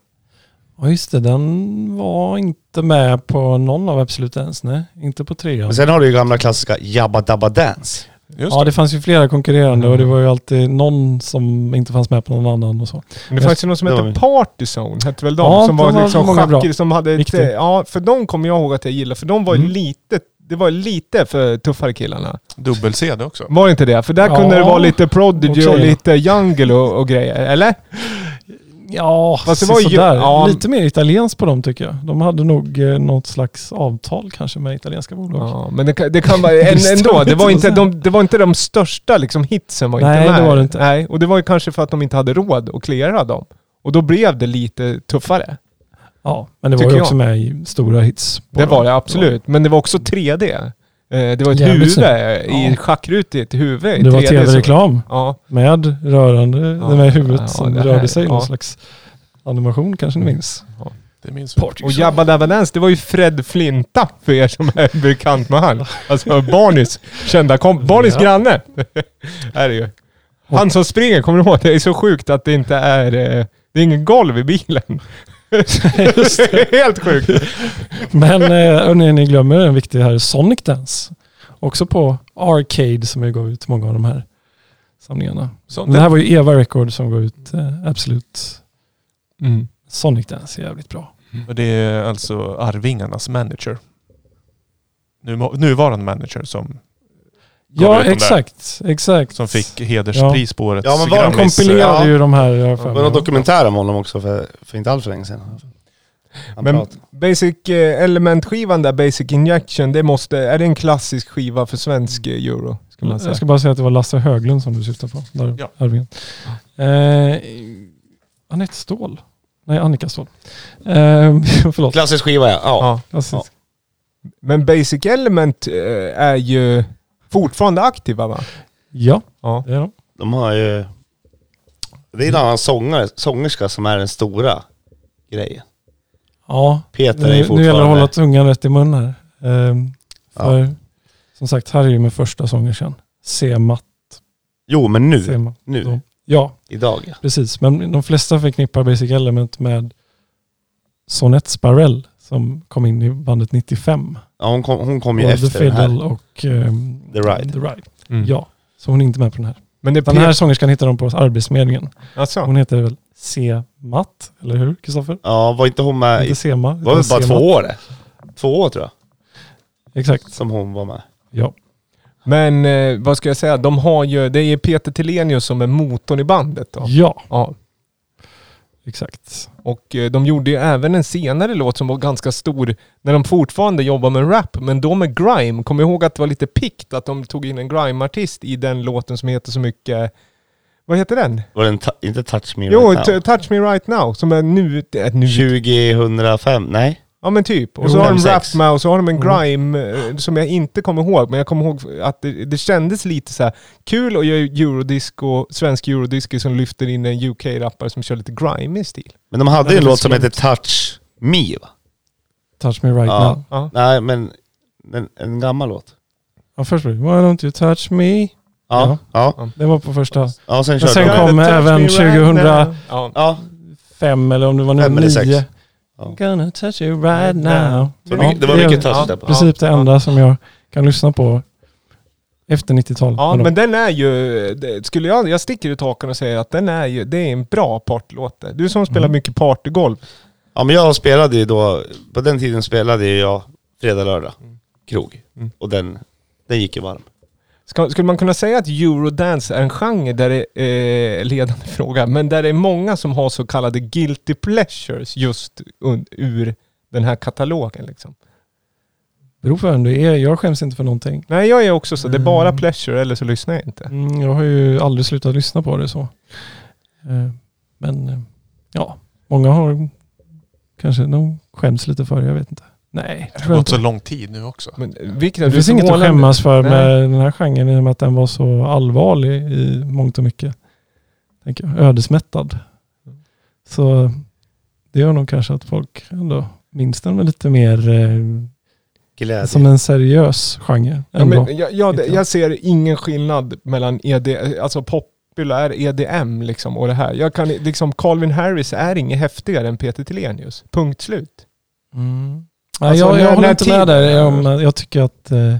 Ja, just det. Den var inte med på någon av Absolut Dance. Nej, inte på trean. Men sen har du ju gamla klassiska Jabba Dabba Dance. Just Ja, det. det fanns ju flera konkurrerande och Mm. det var ju alltid någon som inte fanns med på någon annan och så. Men det fanns ju något som hette vi. Partyzone, hette väl de? Ja, som var var liksom schacker, som hade ett, Riktigt. Ja, för de kommer jag ihåg att jag gillade, för de var ju Mm. lite, det var lite för tuffare killarna. Dubbel-CD också. Var det inte det? För där Ja, kunde det vara lite Prodigy okej. och lite Jungle och, och grejer, eller? Ja, Fast det var ju- ja. Lite mer italienskt på dem tycker jag. De hade nog eh, något slags avtal kanske med italienska bolag. Ja, men det kan, det kan vara en, ändå. jag Det var, inte de, det var inte de största liksom, hitsen var Nej, inte med. det var det inte. Nej, och det var ju kanske för att de inte hade råd att klära dem. Och då blev det lite tuffare. Ja, men det var ju jag. också med i stora hits. Det dem. var det absolut. Men det var också 3D. Eh, Det var ett Jävligt huvud i Ja. schackrutigt ett huvud Det var 3D. tv-reklam Ja, med rörande, Ja, det med huvudet ja, som här- rörde sig. ja. Någon slags animation kanske ni minns. Det minns vi. och Jabba Dabba Dance, det var ju Fred Flinta för er som är bekant med han. Alltså Barneys kända komp... Barneys Ja. granne. är det ju. Han som springer, kommer du ihåg? Det är så sjukt att det inte är... eh, Det är ingen golv i bilen. Helt sjukt. Men eh, ni glömmer en viktig här, Sonic Dance. Också på Arcade som jag gav ut många av de här samlingarna. Så, Men det här var ju Eva Record som gav ut eh, Absolut Mm. Sonic Dance, är jävligt bra. och det är alltså Arvingarnas manager. Nu, nuvarande manager som, Ja, de där. exakt. Exakt. som fick hederspris på årets Ja, men var de Grammis. kompilerade Ja. ju de här. Det var någon dokumentär om honom också för, för inte alls för länge sedan. Han Men. Basic eh, Element-skivan där, Basic Injection, det måste... Är det en klassisk skiva för svensk eh, euro? Ska man säga. Jag ska bara säga att det var Lasse Höglund som du syftar på. Där, Ja. Arvingen. Eh, Anette Ståhl. Nej, Annika Ståhl. Eh, förlåt. Klassisk skiva ja. ja. Ja. Klassisk. Men Basic Element eh, är ju fortfarande aktiva va? Ja, Ja. det är de. De har ju... Det är en annan sångare, sångerska som är den stora grejen. Ja, Peter är nu, nu gäller det att hålla tungan rätt i mun här. Eh, för som sagt, här är ju med första sångerskan. C-matt. Jo men nu, C-matt. nu, Då. Ja, idag ja. precis. Men de flesta förknippar Basic Element med Sonette Sparell som kom in i bandet 95. Ja hon, kom, hon kom ju Både efter den här. Fiddle och ehm, The Ride. The Ride. Mm. Ja, så hon är inte med på den här. Men det Den här sångerskan hittar de på Arbetsförmedlingen. alltså, Hon heter väl C-matt, eller hur Kristoffer? Ja, var inte hon med i... Inte Sema. Det var väl bara två år det? Två år tror jag, Exakt. som hon var med. Ja. Men eh, vad ska jag säga? De har ju, det är Peter Tillenius som är motorn i bandet då. Ja, Ja. Exakt. Och eh, de gjorde ju även en senare låt som var ganska stor när de fortfarande jobbar med rap, men då med grime. Kom ihåg att det var lite pikt att de tog in en grime-artist i den låten som heter så mycket... Vad heter den? Var den inte Touch Me Jo, Right T- Now? Touch Me Right Now, som är nu... Äh, nu 2005, nej? Ja men typ. Och så har de rap med och så har de en mm. grime eh, som jag inte kommer ihåg. Men jag kommer ihåg att det, det kändes lite så här, kul att göra eurodisco, svensk eurodisco som lyfter in en UK-rappare som kör lite grime i stil. Men de hade ju en låt som hette Touch Me va? Touch Me Right ja. Now. Ja. Nej men en, en gammal låt. Ja först var Why don't you touch me? Ja. ja. ja. Det var på första. Ja, sen, men sen kom även right 2005 eller om det var nu 2009. I'm gonna touch you right now. Det var, det var mycket touch där I princip det enda som jag kan lyssna på efter 90-talet. Ja, men den är ju, skulle jag, jag sticker ut hakan och säger att den är ju, det är en bra partylåt. Du som mm. spelar mm. mycket partygolv. Ja, men jag spelade ju då, på den tiden spelade jag fredag, lördag, mm. krog. Mm. Och den, den gick ju varm. Ska, skulle man kunna säga att eurodance är en genre där det är ledande fråga, men där det är många som har så kallade guilty pleasures just un, ur den här katalogen liksom? beror på vem du är. Jag skäms inte för någonting. Nej, jag är också så. Det är bara Mm. pleasure eller så lyssnar jag inte. Mm, jag har ju aldrig slutat lyssna på det så. Eh, Men eh, ja, många har kanske, de skäms lite för det, jag vet inte. Nej, det har gått så lång tid nu också. Men Viktor, Det finns är inget att skämmas för Nej. med den här genren i och med att den var så allvarlig i mångt och mycket. Tänker jag, ödesmättad. Så det gör nog kanske att folk ändå minns den med lite mer eh, Glädje. som en seriös genre. Ja, men jag, jag, jag ser ingen skillnad mellan ED, alltså populär EDM liksom och det här. Jag kan, liksom, Calvin Harris är inget häftigare än Peter Thelenius. Punkt slut. Mm. Alltså, jag, jag håller inte tid- med där. Jag, jag tycker att eh,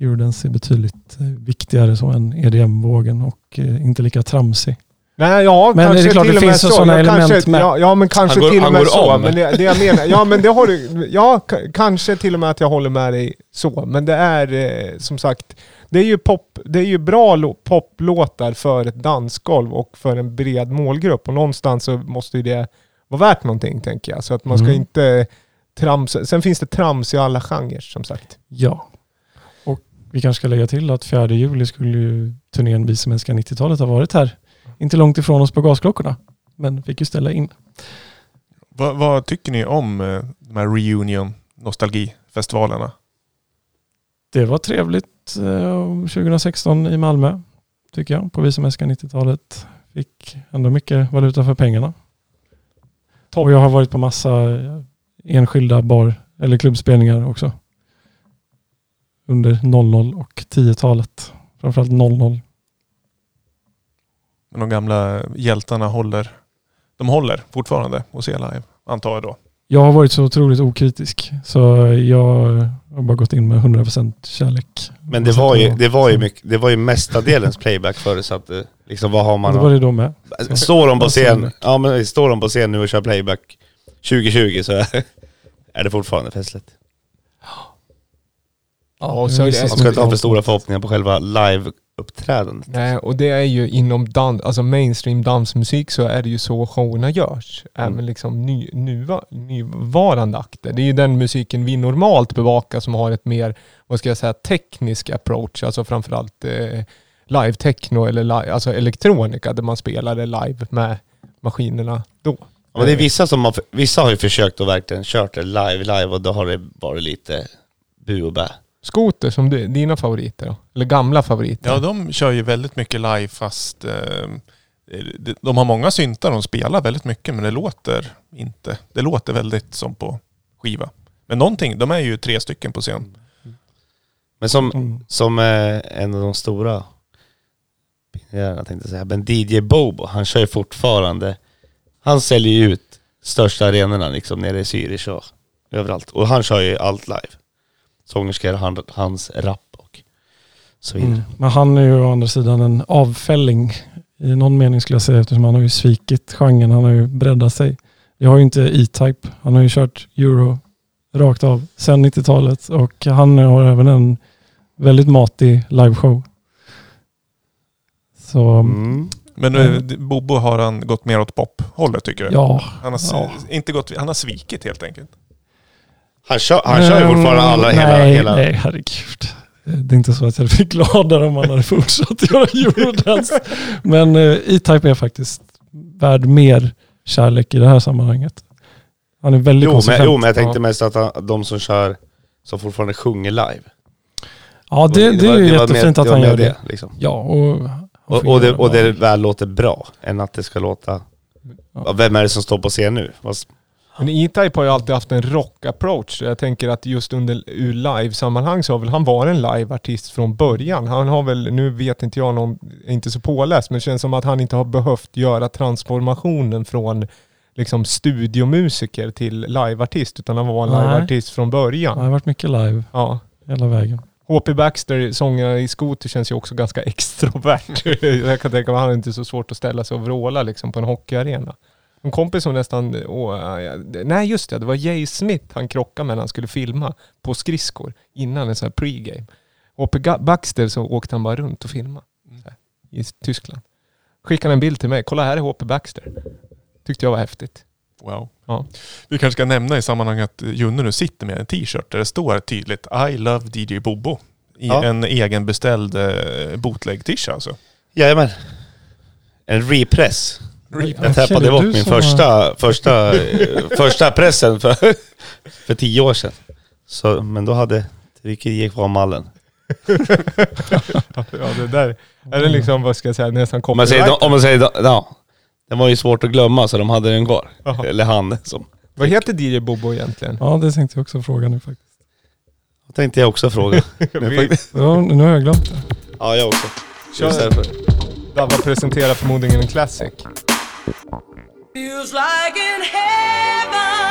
Eurodance är betydligt eh, viktigare så än EDM-vågen och eh, inte lika tramsig. Nej, ja, Men kanske det är klart, till det och med finns sådana Ja, element kanske, med. Ja, ja, men kanske går- till och med så. om. Men det, det jag menar, ja men det har du, ja kanske till och med att jag håller med dig så. Men det är eh, som sagt, det är ju pop, det är ju bra poplåtar för ett dansgolv och för en bred målgrupp. Och någonstans så måste ju det vara värt någonting tänker jag. Så att man ska Mm. inte tramsa. Sen finns det trams i alla genrer som sagt. Ja. Och vi kanske ska lägga till att 4 juli skulle ju turnén Vi som älskar 90-talet ha varit här. Inte långt ifrån oss på gasklockorna. Men fick ju ställa in. Vad, vad tycker ni om eh, de här reunion nostalgifestivalerna? Det var trevligt eh, 2016 i Malmö. Tycker jag. På Vi som älskar 90-talet. Fick ändå mycket valuta för pengarna. Och jag har varit på massa eh, enskilda bar eller klubbspelningar också. Under 00 och 10-talet. Framförallt 00. Men de gamla hjältarna håller, de håller fortfarande och ser live, antar jag då. Jag har varit så otroligt okritisk. Så jag har bara gått in med 100% kärlek. Men det var ju, det var ju, mycket, det var ju mestadels playback förr så att eh, liksom vad har man? det var det då med. Står de på scen, ja men står de på scen nu och kör playback 2020 så är- är det fortfarande festligt. Ja, och så är det- Man ska inte ha för stora förhoppningar på själva live-uppträdandet. Nej, och det är ju inom dans, alltså mainstream dansmusik så är det ju så showerna görs. Mm. Även liksom ny, nuva, nuvarande akter. Det är ju den musiken vi normalt bevakar som har ett mer, vad ska jag säga, teknisk approach. Alltså framförallt eh, live-techno eller live, alltså elektronika där man spelar det live med maskinerna då. Ja, men det är vissa som har, vissa har ju försökt att verkligen kört det live, live och då har det varit lite bu och bä. Skoter som du, dina favoriter då? Eller gamla favoriter? Ja, de kör ju väldigt mycket live fast eh, de- de har många syntar, de spelar väldigt mycket men det låter inte. Det låter väldigt som på skiva. Men någonting, de är ju tre stycken på scen. Men som, Mm. som eh, en av de stora pionjärerna tänkte jag säga, men DJ Bobo, han kör ju fortfarande, han säljer ju ut största arenorna liksom nere i Zürich och överallt. Och han kör ju allt live. Sångerskor, han, hans rap och så vidare. Mm. Men han är ju å andra sidan en avfälling i någon mening skulle jag säga eftersom han har ju svikit genren. Han har ju breddat sig. Vi har ju inte E-Type. Han har ju kört euro rakt av sedan 90-talet och han har även en väldigt matig liveshow. Så Mm. Men eh, Bobo har han gått mer åt pop-hållet tycker jag. ja, Han, har, Ja. inte gått, han har svikit helt enkelt. Han kör, han kör ju Mm, fortfarande alla, hela, nej, hela... Nej, herregud. Det är inte så att jag blir gladare om han hade fortsatt göra eurodance. Men eh, E-Type är faktiskt värd mer kärlek i det här sammanhanget. Han är väldigt Jo men, konsekvent. jo men jag tänkte Ja. mest att han, de som kör, som fortfarande sjunger live. Ja, det, det, var- är ju jättefint mer- att han gör det. liksom. Ja, och, Och, och, det, och det väl låter bra, än att det ska låta... Ja. Vem är det som står på scen nu? Men E-Type har ju alltid haft en rock-approach. Jag tänker att just under ur live-sammanhang så har väl han varit en live-artist från början. Han har väl, nu vet inte jag någon, är inte så påläst, men det känns som att han inte har behövt göra transformationen från liksom studiomusiker till liveartist utan han var en liveartist från Det har början. varit mycket live Ja. hela vägen. HP Baxter, sångare i Scooter, känns ju också ganska extrovert. jag kan tänka mig att han har inte så svårt att ställa sig och vråla liksom på en hockeyarena. En kompis som nästan, åh, nej just det, det var Jay Smith han krockade med när han skulle filma på skridskor innan en sån här pregame. Ga- Baxter så åkte han bara runt och filmade här, i Tyskland. Skickade en bild till mig, kolla här är HP Baxter. Tyckte jag var häftigt. Wow. Ja. Vi kanske ska nämna i sammanhanget att Junne nu sitter med en t-shirt där det står tydligt I love DJ Bobo. I Ja. en egenbeställd eh, bootleg-tisha alltså. Jajamän. En repress. Jag Okej, tappade bort min som har- första, första, eh, första pressen för, för tio år sedan. Så, men då hade tryckeriet kvar mallen. Ja, det där är det liksom, vad ska jag säga, nästan Om man säger, copyright. om man säger, ja. Den var ju svårt att glömma så de hade den kvar. Jaha. Eller han som. Vad heter DJ Bobo egentligen? Ja, det tänkte jag också fråga nu faktiskt. Det tänkte jag också fråga. Ja, nu har jag glömt det. ja, jag också. Kör. Just därför. Dabba presenterar förmodligen en classic. Feels like in heaven.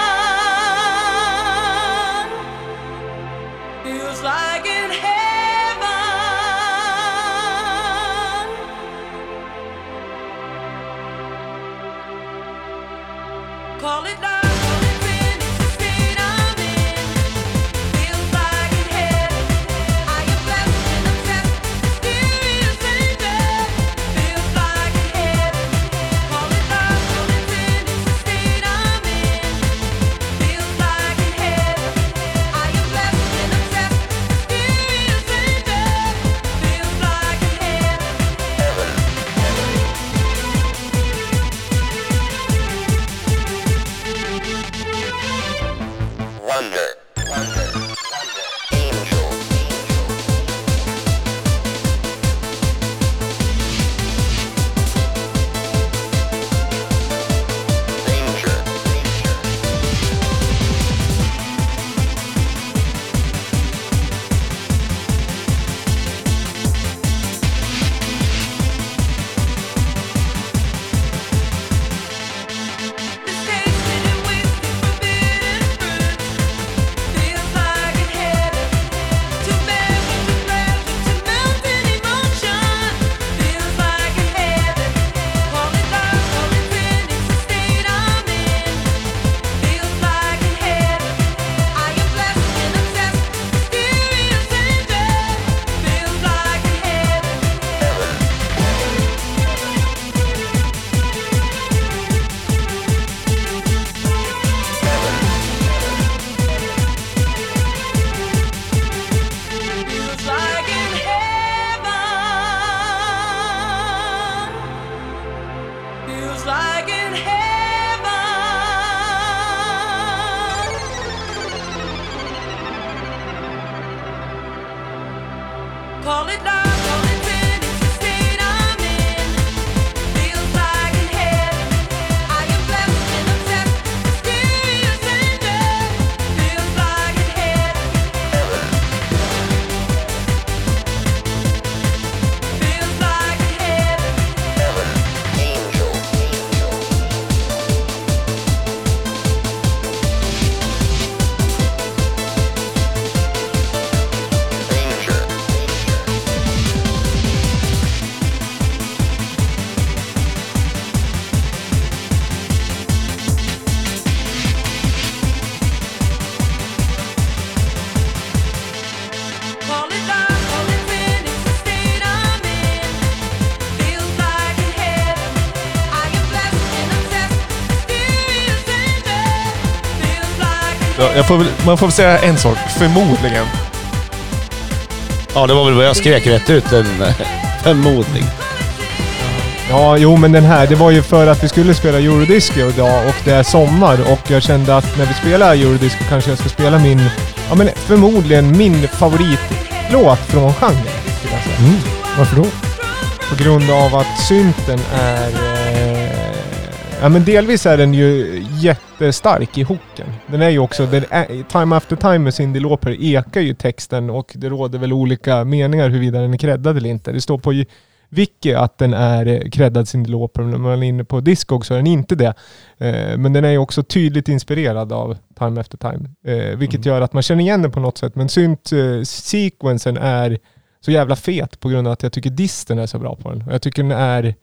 Jag får väl, man får väl säga en sak. Förmodligen. Ja, det var väl vad jag skrek rätt ut. En förmodling. Ja, jo men den här, det var ju för att vi skulle spela Eurodisco idag och det är sommar och jag kände att när vi spelar Eurodisco kanske jag ska spela min, ja men förmodligen min favoritlåt från genren. skulle jag säga. Mm. Varför då? På grund av att synten är... Eh, ja men delvis är den ju jättestark i hooken. Den är ju också... Den är, time after time med Cyndi Lauper ekar ju texten och det råder väl olika meningar huruvida den är creddad eller inte. Det står på Vicky att den är eh, creddad Cyndi Lauper, men när man är inne på Discog så är den inte det. Eh, men den är ju också tydligt inspirerad av Time After Time, eh, vilket gör att man känner igen den på något sätt. Men synt-sequensen är så jävla fet på grund av att jag tycker disten är så bra på den. Jag tycker den är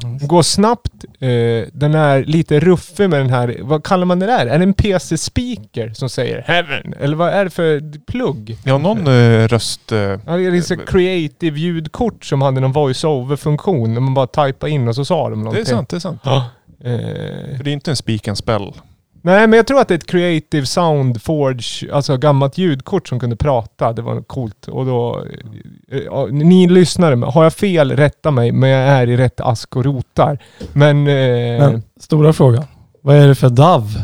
den går snabbt, eh, den är lite ruffig med den här, vad kallar man det där? Är det en PC-speaker som säger Heaven? Eller vad är det för plugg? Ja, någon eh, röst... Eh, Ja, det är så creative ljudkort som hade någon voice-over-funktion. Man bara typade in och så sa de det någonting. är sant, det är sant. Ja. Eh, För det är inte en speak and spell. Nej, men jag tror att det är ett creative sound forge, alltså gammalt ljudkort som kunde prata. Det var coolt. Och då, eh, ja, ni lyssnare, har jag fel, rätta mig. Men jag är i rätt ask och rotar. Men, eh, Men stora frågan. Vad är det för DAV?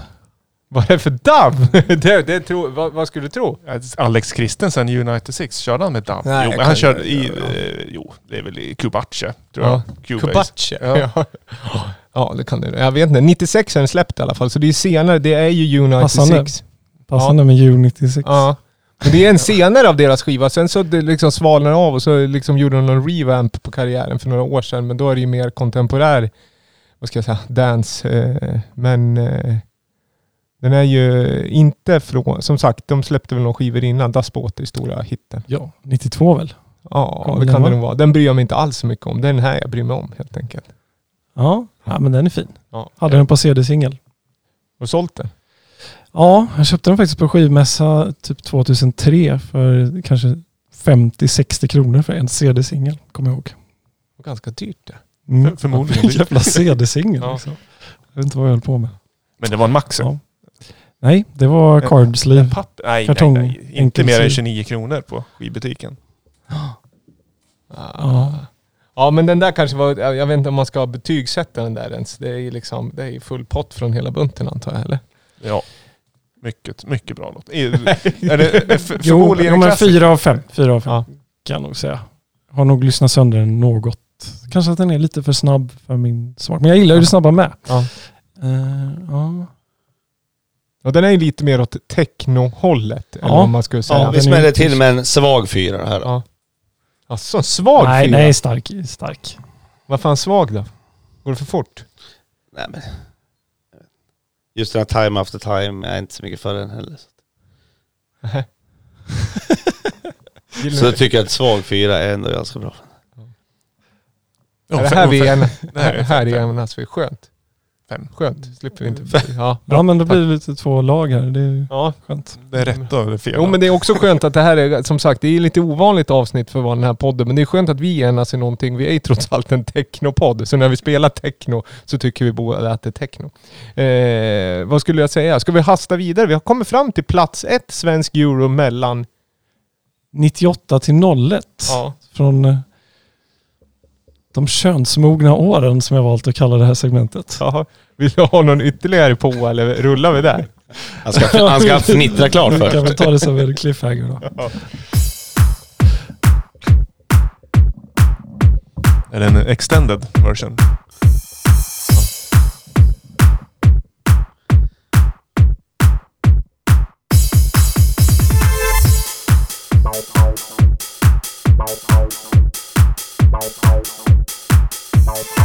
vad är det för DAV? det, det tro, vad, vad skulle du tro? Alex Christensen i United Six, körde han med DAV? Nej, jo, men han körde i... Eh, jo, det är väl i Kubache, tror Ja. jag. Kubache. Ja. Ja. ja, det kan det. Jag vet inte. 96 är den släppt i alla fall, så det är senare. Det är ju United Passande. 6. Passande med U96. Ja. Men det är en senare av deras skiva. Sen så det liksom svalnar av och så liksom gjorde de någon revamp på karriären för några år sedan. Men då är det ju mer kontemporär, vad ska jag säga, dance. Eh, men eh, den är ju inte från, som sagt, de släppte väl någon skivor innan. Das Boot är stora hitten. Ja, 92 väl? Ja, Kommer det kan det nog vara. Den bryr jag mig inte alls så mycket om. Det är den här jag bryr mig om helt enkelt. Ja, ja men den är fin. Ja. Hade den på CD-singel. Har du sålt den? Ja, jag köpte den faktiskt på skivmässa typ 2003 för kanske 50-60 kronor för en CD-singel, kommer jag ihåg. Var ganska dyrt det. Mm. För- förmodligen En jävla CD-singel. Ja. Liksom. Jag vet inte vad jag höll på med. Men det var en Maxi. Ja. Nej, det var En- card sleeve. Papp, nej, Kartong, nej, nej. Inte mer än sida. 29 kronor på skivbutiken. Ja. Ja men den där kanske var, jag vet inte om man ska betygsätta den där ens. Det är ju liksom, det är full pott från hela bunten antar jag eller? Ja. Mycket, mycket bra låt. Är, är det är för, Jo, förmodligen jo en men fyra av fem. Fyra av fem Ja. kan jag nog säga. Har nog lyssnat sönder den något. Kanske att den är lite för snabb för min smak. Men jag gillar ju det snabba med. Ja. Eh, ja. Och den är ju lite mer åt techno-hållet, eller Ja. vad man skulle säga. Ja, Ja, vi smäller till med en svag fyra här ja. Alltså, svag nej, fyra? nej, stark. stark. Vad fan svag då? Går det för fort? Nej, men. Just den här time after time är jag inte så mycket för den heller. Så du- jag tycker att svag fyra är ändå ganska bra. Ja, är det här vi är, det här är är enas vi. Skönt. Fem. Skönt. Slipper vi inte. Ja. Ja, men då blir det lite två lag här. Det är ja. skönt. Det är rätt och det är fel. Jo men det är också skönt att det här är, som sagt, det är lite ovanligt avsnitt för vara den här podden, men det är skönt att vi enas i någonting. Vi är ju trots allt en technopodd, så när vi spelar techno så tycker vi båda att det är techno. Eh, vad skulle jag säga? Ska vi hasta vidare? Vi har kommit fram till plats ett svensk euro mellan... 98 till 01. Ja. Från eh, de könsmogna åren som jag valt att kalla det här segmentet. Ja, vill du ha någon ytterligare på eller rullar vi där? Han ska, han ska fnittra klart först. Vi kan väl ta det som en cliffhanger då. Ja. Är det en extended version? Ja. Bye.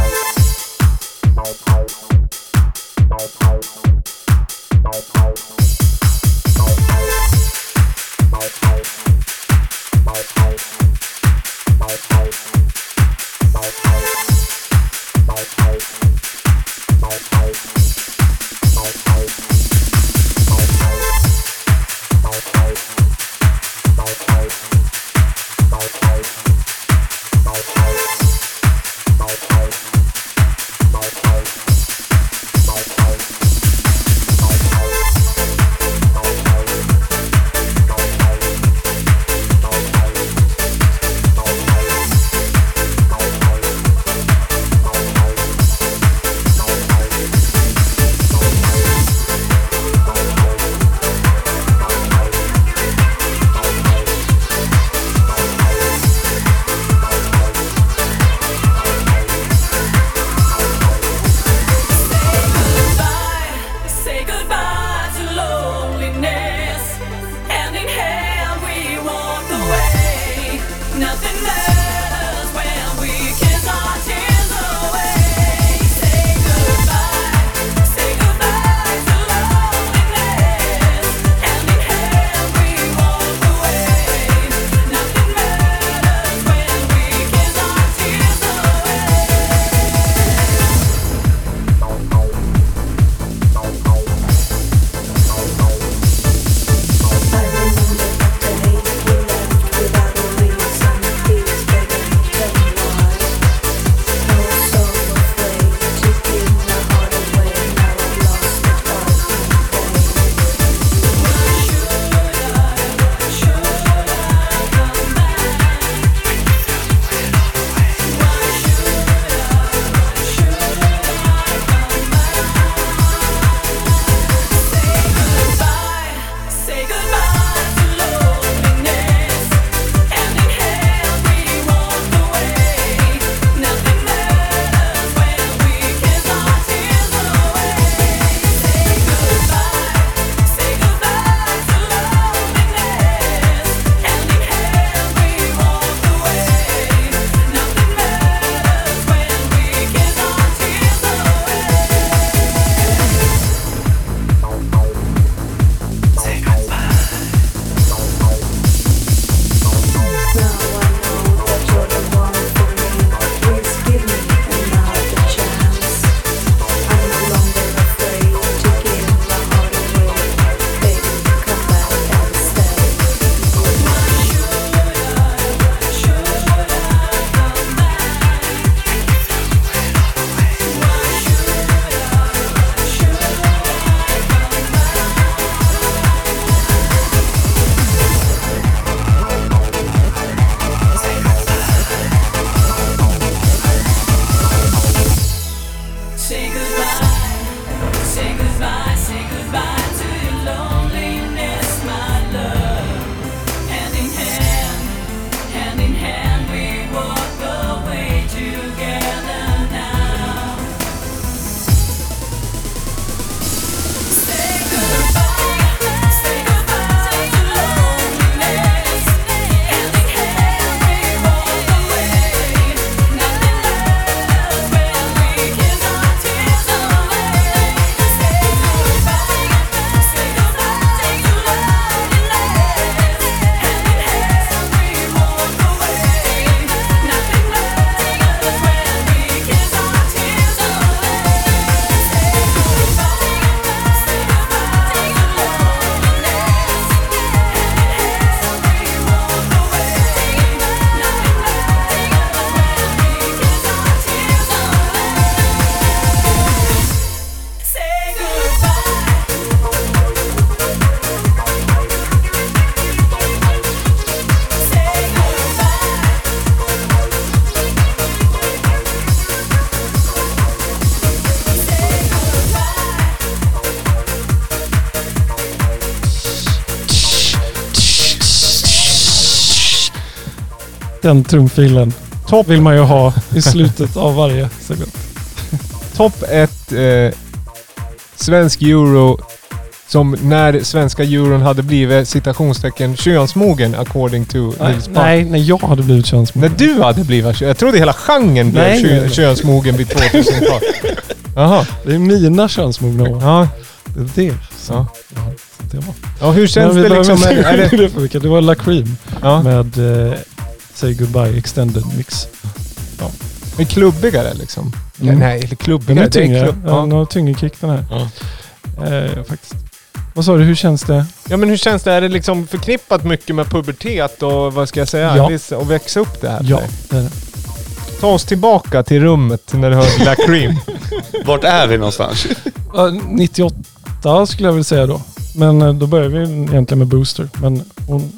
Den trumfilen Topp vill man ju ha i slutet av varje segment. Topp ett eh, svensk euro som när svenska euron hade blivit citationstecken könsmogen according to Nej, Nils Park. nej, när jag hade blivit När könsmogen. du hade blivit kö- Jag trodde hela genren blev Nej, kö- nej, könsmogen vid 2000-talet. Jaha. Det är mina könsmogna år. Ja. Det är det som Ja. ja. det var. ja, hur känns det liksom? Är, det. Det var La Cream ja. med eh, Say Goodbye Extended Mix. Men klubbigare liksom? Mm. Ja, nej, eller Den klubbigare. är det tyngre. klubb- Ja. ja. Den har tyngre kick den här. Ja. Eh, faktiskt. Vad sa du, hur känns det? ja, men hur känns det? Är det liksom förknippat mycket med pubertet och vad ska jag säga? Ja. Och växa upp det här? Ja, det är det. Ta oss tillbaka till rummet när du hörde La Cream. Vart är vi någonstans? Ja, 98 skulle jag vilja säga då. Men eh, då började vi egentligen med Booster. Men hon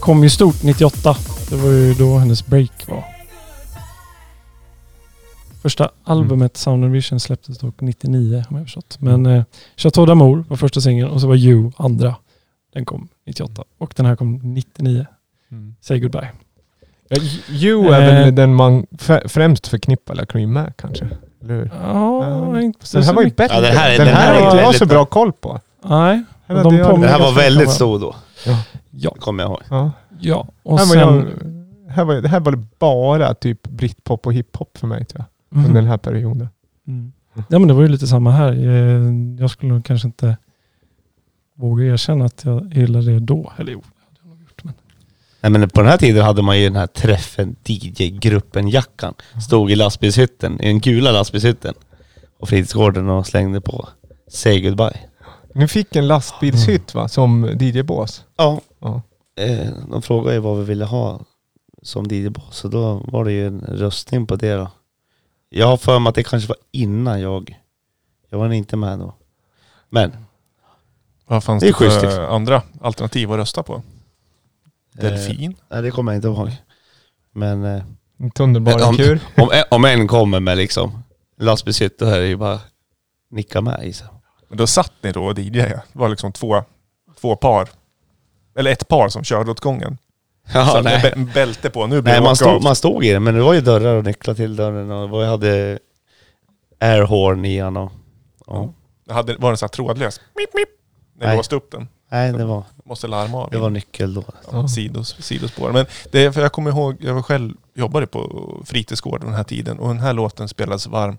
kom ju stort 98. Det var ju då hennes break var. Första albumet Sound and Vision släpptes dock 99 har jag förstått. Men eh, Chateau d'Amour var första singeln och så var You andra. Den kom 98 och den här kom 99. Say Goodbye. Ja, you är Eh. väl den man främst förknippar La Cream med kanske? Eller hur? Ja, Ja. inte Den här var ju bättre. Ja, den här är- den den här här är har inte jag så bra. koll på. Nej, Eller de det här var väldigt om stor då. Ja, Det kommer jag ihåg. Ja. ja. Och Här var, sen... jag, här, var, det här var det bara typ britpop och hiphop för mig tror jag. Mhm. Under den här perioden. Mm. Ja men det var ju lite samma här. Eh, Jag skulle nog kanske inte våga erkänna att jag gillade det då. Eller jo. Nej men på den här tiden hade man ju den här träffen DJ-gruppen-jackan. Stod i lastbilshytten, i den gula lastbilshytten. Och fritidsgården och slängde på Say Goodbye. Ni fick en lastbilshytt va? Som DJ-bås. Ja. Ja. Eh, de frågade ju vad vi ville ha som DJ-bås. Så då var det ju en röstning på det då. Jag har för mig att det kanske var innan jag... Jag var inte med då. Men Vad fanns Det det, schysst, för liksom. andra alternativ att rösta på? Delfin? Nej det kommer jag inte ihåg. Men eh, En tunnelbanekur. om, om en kommer med liksom lastbilshytt då är det ju bara nicka med i sig. Men då satt ni då och DJade. Det var liksom två, två par. Eller ett par som körde åt gången. Ja, så nej. med bä- bälte på. Nu blir nej man, stod, man stod i den men det var ju dörrar och nycklar till dörren och jag hade airhorn i den och... Ja. Det hade, var den så här trådlös? Mip, mip. När Nej. du låste upp den. Nej det var, Måste larma av. det var nyckel då. ja, sidos, sidospår. Men det är, för jag kommer ihåg, jag var själv jobbade på fritidsgården den här tiden och den här låten spelades varm.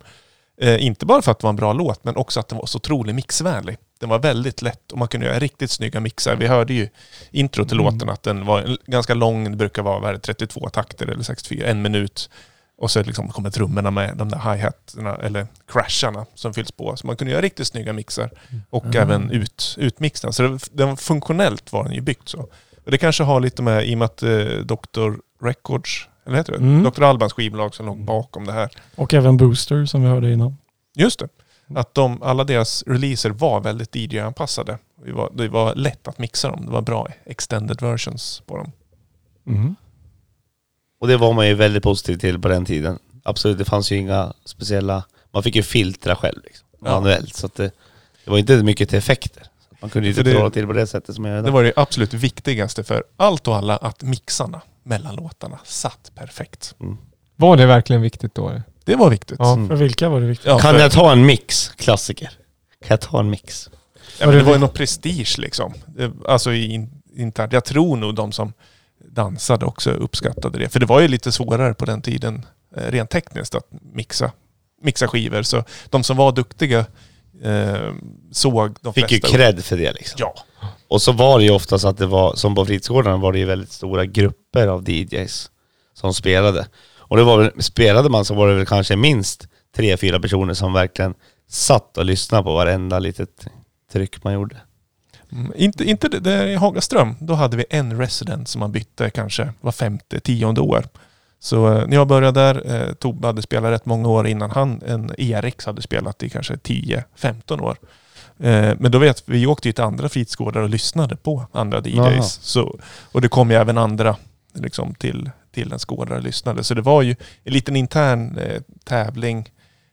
Eh, inte bara för att det var en bra låt, men också att den var så otroligt mixvänlig. Den var väldigt lätt och man kunde göra riktigt snygga mixar. Vi hörde ju intro till låten att den var ganska lång, det brukar vara vad det, 32 takter eller 64, en minut. Och så liksom kommer trummorna med, de där hi-hatarna eller crasharna som fylls på. Så man kunde göra riktigt snygga mixar. Och även ut, utmixna. Så det, den, funktionellt var den ju byggt så. Och det kanske har lite med, i och med att eh, Dr. Records, eller heter det? Mm. Dr. Albans skivbolag som låg bakom det här. Och även Booster som vi hörde innan. Just det. Att de, alla deras releaser var väldigt DJ-anpassade. Det var, det var lätt att mixa dem. Det var bra extended versions på dem. Mm. Och det var man ju väldigt positiv till på den tiden. Absolut, det fanns ju inga speciella... Man fick ju filtra själv liksom, Ja. manuellt. Så att det, det var inte mycket till effekter. Man kunde ju inte det- trolla till på det sättet som jag gör Det idag. var det absolut viktigaste för allt och alla att mixarna mellan låtarna satt perfekt. Var det verkligen viktigt då? Det var viktigt. Ja. Mm. För vilka var det viktigt? Ja, Kan för- jag ta en mix, klassiker? Kan jag ta en mix? Ja, men det var ju något prestige liksom. Alltså in, internt. Jag tror nog de som dansade också uppskattade det. För det var ju lite svårare på den tiden eh, rent tekniskt att mixa, mixa skivor. Så de som var duktiga eh, såg de Fick ju flesta... cred för det liksom. Ja. Och så var det ju oftast att det var, som på fritidsgårdarna var det ju väldigt stora grupper av DJs som spelade. Och det var väl, spelade man så var det väl kanske minst tre, fyra personer som verkligen satt och lyssnade på varenda litet tryck man gjorde. Mm, inte, inte det, det i Hagaström. Då hade vi en resident som man bytte kanske var femte, tionde år. Så eh, när jag började där, eh, Tobbe hade spelat rätt många år innan han, en Eriks hade spelat i kanske 10-15 år. Eh, men då vet vi, vi åkte ju till andra fritidsgårdar och lyssnade på andra DJs. Så, och det kom ju även andra liksom, till, till ens gårdar och lyssnade. Så det var ju en liten intern eh, tävling.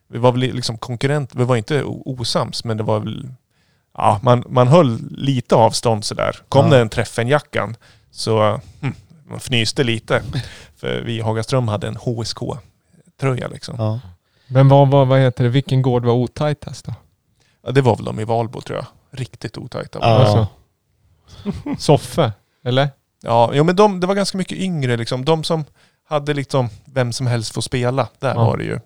Vi var väl liksom konkurrent, vi var inte osams men det var väl Ja, man, man höll lite avstånd sådär. Kom Ja. det en träffen-jackan så hm, man fnyste lite. För vi i Hagaström hade en HSK-tröja liksom. Ja. Men vad, vad, vad heter det, vilken gård var otajtast då? Ja, det var väl de i Valbo tror jag. Riktigt otajta. Ja. Alltså. Soffe, eller? Ja, jo, men de, det var ganska mycket yngre liksom. De som hade liksom vem som helst får spela. Där Ja. var det ju.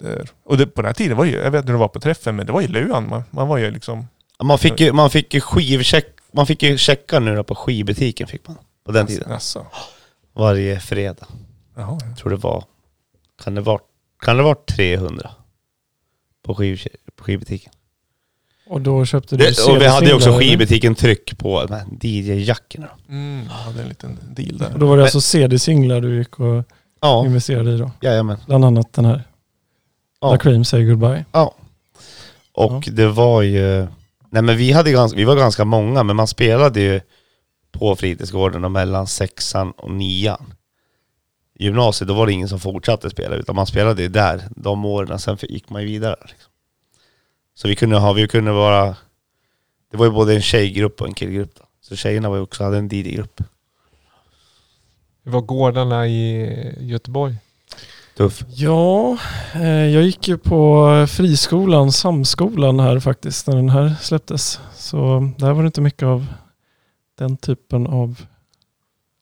Där. Och det, på den här tiden var det ju, jag vet inte hur det var på träffen, men det var ju luan. Man, man var ju liksom... Man fick ju, man fick ju skivcheck, man fick ju checka nu då på skivbutiken fick man. På den tiden. Alltså, Varje fredag. jaha, ja. Tror det var, kan det vara, kan det vara 300? På, skiv, på skivbutiken. Och då köpte du Det, och vi hade ju också skivbutiken tryck på DJ-jackorna. då. Mm, jag hade en liten deal där. Och då var det alltså CD-singlar du gick och Ja, investerade i då? jajamän. Bland annat den här. Ja. La Cream Say Goodbye. Och det var ju... Nej men vi, hade ganska, vi var ganska många, men man spelade ju på fritidsgården och mellan sexan och nian. Gymnasiet, då var det ingen som fortsatte spela, utan man spelade ju där de åren, sen gick man ju vidare. Liksom. Så vi kunde ha, vi kunde vara... Det var ju både en tjejgrupp och en killgrupp. Då. Så tjejerna var ju också, hade en DJ-grupp. Det var gårdarna i Göteborg. Tuff. Ja, eh, jag gick ju på friskolan, Samskolan här faktiskt, när den här släpptes. Så där var det inte mycket av den typen av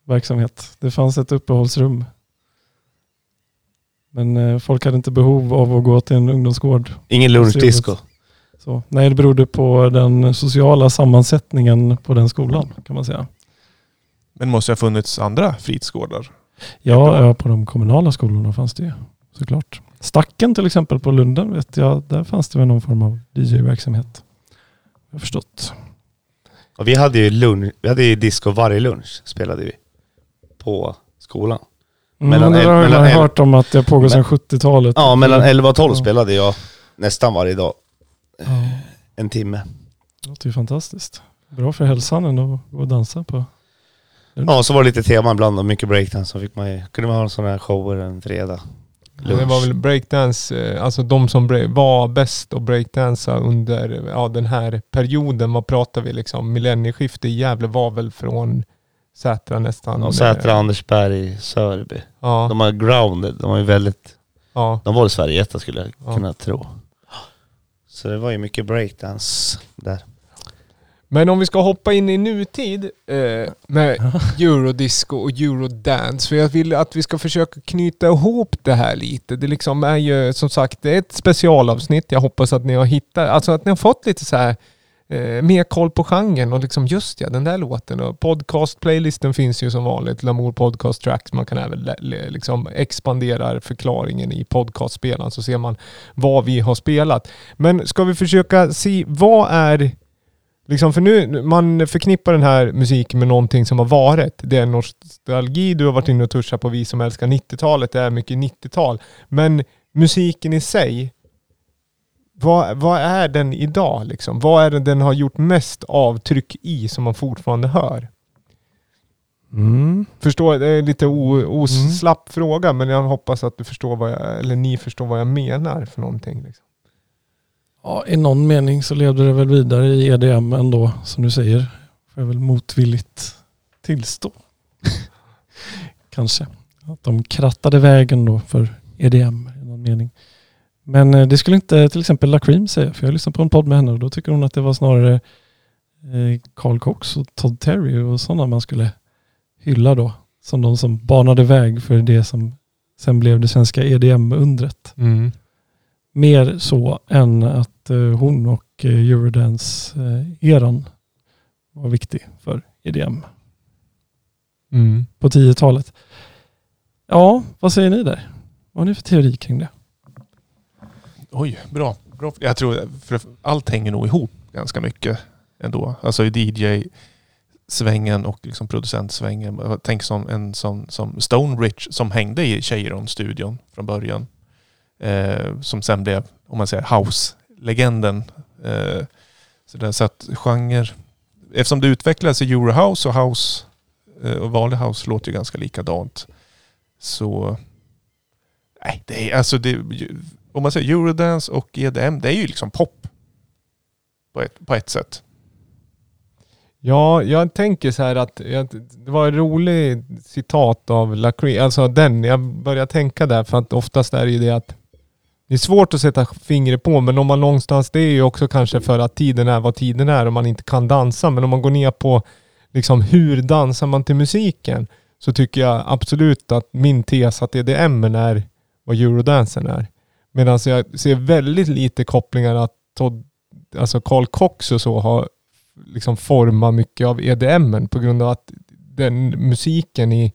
verksamhet. Det fanns ett uppehållsrum. Men eh, folk hade inte behov av att gå till en ungdomsgård. Ingen lunchdisco. Så, nej, det berodde på den sociala sammansättningen på den skolan kan man säga. Men måste ha funnits andra fritidsgårdar. Ja, ja, på de kommunala skolorna fanns det ju såklart. Stacken till exempel på Lunden vet jag, där fanns det väl någon form av DJ-verksamhet. Jag har förstått. Och vi hade ju lunch, vi hade ju disco varje lunch, spelade vi. På skolan. Mm, Mellan men det har el- hört om att det pågår sedan Men- 70-talet. Ja, mellan 11 och 12 Ja. spelade jag nästan varje dag. Ja, En timme. det låter ju fantastiskt. Bra för hälsan ändå att gå och dansa på. Ja, så var det lite tema ibland och mycket breakdance. Så fick man ju, kunde man ha sådana här shower en fredag. Det var väl breakdance, eh, alltså de som var bäst att breakdansa under ja, den här perioden. Vad pratar vi liksom? Millennieskiftet i Gävle var väl från Sätra nästan. Ja, Sätra, Andersberg, Sörby. Ja, De var grounded, de var ju väldigt... ja. De var väl Sverige skulle jag Ja. kunna tro. Så det var ju mycket breakdance där. Men om vi ska hoppa in i nutid eh, med eurodisco och eurodance. För jag vill att vi ska försöka knyta ihop det här lite. Det liksom är ju som sagt det är ett specialavsnitt. Jag hoppas att ni har hittat, alltså att ni har fått lite så här eh, mer koll på genren och liksom just ja, den där låten. Och podcast-playlisten finns ju som vanligt, Lamour Podcast Tracks. Man kan även liksom expandera förklaringen i podcastspelaren så ser man vad vi har spelat. Men ska vi försöka se, vad är Liksom för nu, man förknippar den här musiken med någonting som har varit. Det är nostalgi, du har varit inne och touchat på vi som älskar 90-talet, det är mycket 90-tal. Men musiken i sig, vad, vad är den idag liksom? Vad är det den har gjort mest avtryck i som man fortfarande hör? Mm. Förstår, det är lite o, oslapp fråga men jag hoppas att du förstår vad jag, eller ni förstår vad jag menar för någonting. Liksom. Ja, I någon mening så levde det väl vidare i EDM ändå, som du säger. Får jag väl motvilligt tillstå. Kanske. Att de krattade vägen då för EDM i någon mening. Men eh, det skulle inte till exempel La Cream säga, för jag lyssnade på en podd med henne och då tycker hon att det var snarare eh, Carl Cox och Todd Terry och sådana man skulle hylla då. Som de som banade väg för det som sen blev det svenska EDM-undret Mm. mer så än att eh, hon och Eurodance-eran var viktig för EDM Mm. på 10-talet. Ja, vad säger ni där? Vad har ni för teori kring det? Oj, bra. bra. Jag tror för allt hänger nog ihop ganska mycket ändå. Alltså i DJ-svängen och liksom producentsvängen. Tänk som en som, som Stone Rich som hängde i Cheiron-studion från början. Eh, som sen blev, om man säger house-legenden. Eh, så, där, så att genre... Eftersom det utvecklades i Eurohouse och house eh, och vanlig house låter ju ganska likadant. Så... Nej, det är alltså det, om man säger eurodance och EDM, det är ju liksom pop. På ett, på ett sätt. Ja, jag tänker så här att jag, det var ett roligt citat av Lacree, alltså den, jag börjar tänka där för att oftast är det ju det att det är svårt att sätta fingret på men om man någonstans, det är ju också kanske för att tiden är vad tiden är och man inte kan dansa men om man går ner på liksom hur dansar man till musiken så tycker jag absolut att min tes att EDM är vad eurodansen är. Medan jag ser väldigt lite kopplingar att Todd, alltså Carl Cox och så har liksom format mycket av EDM på grund av att den musiken i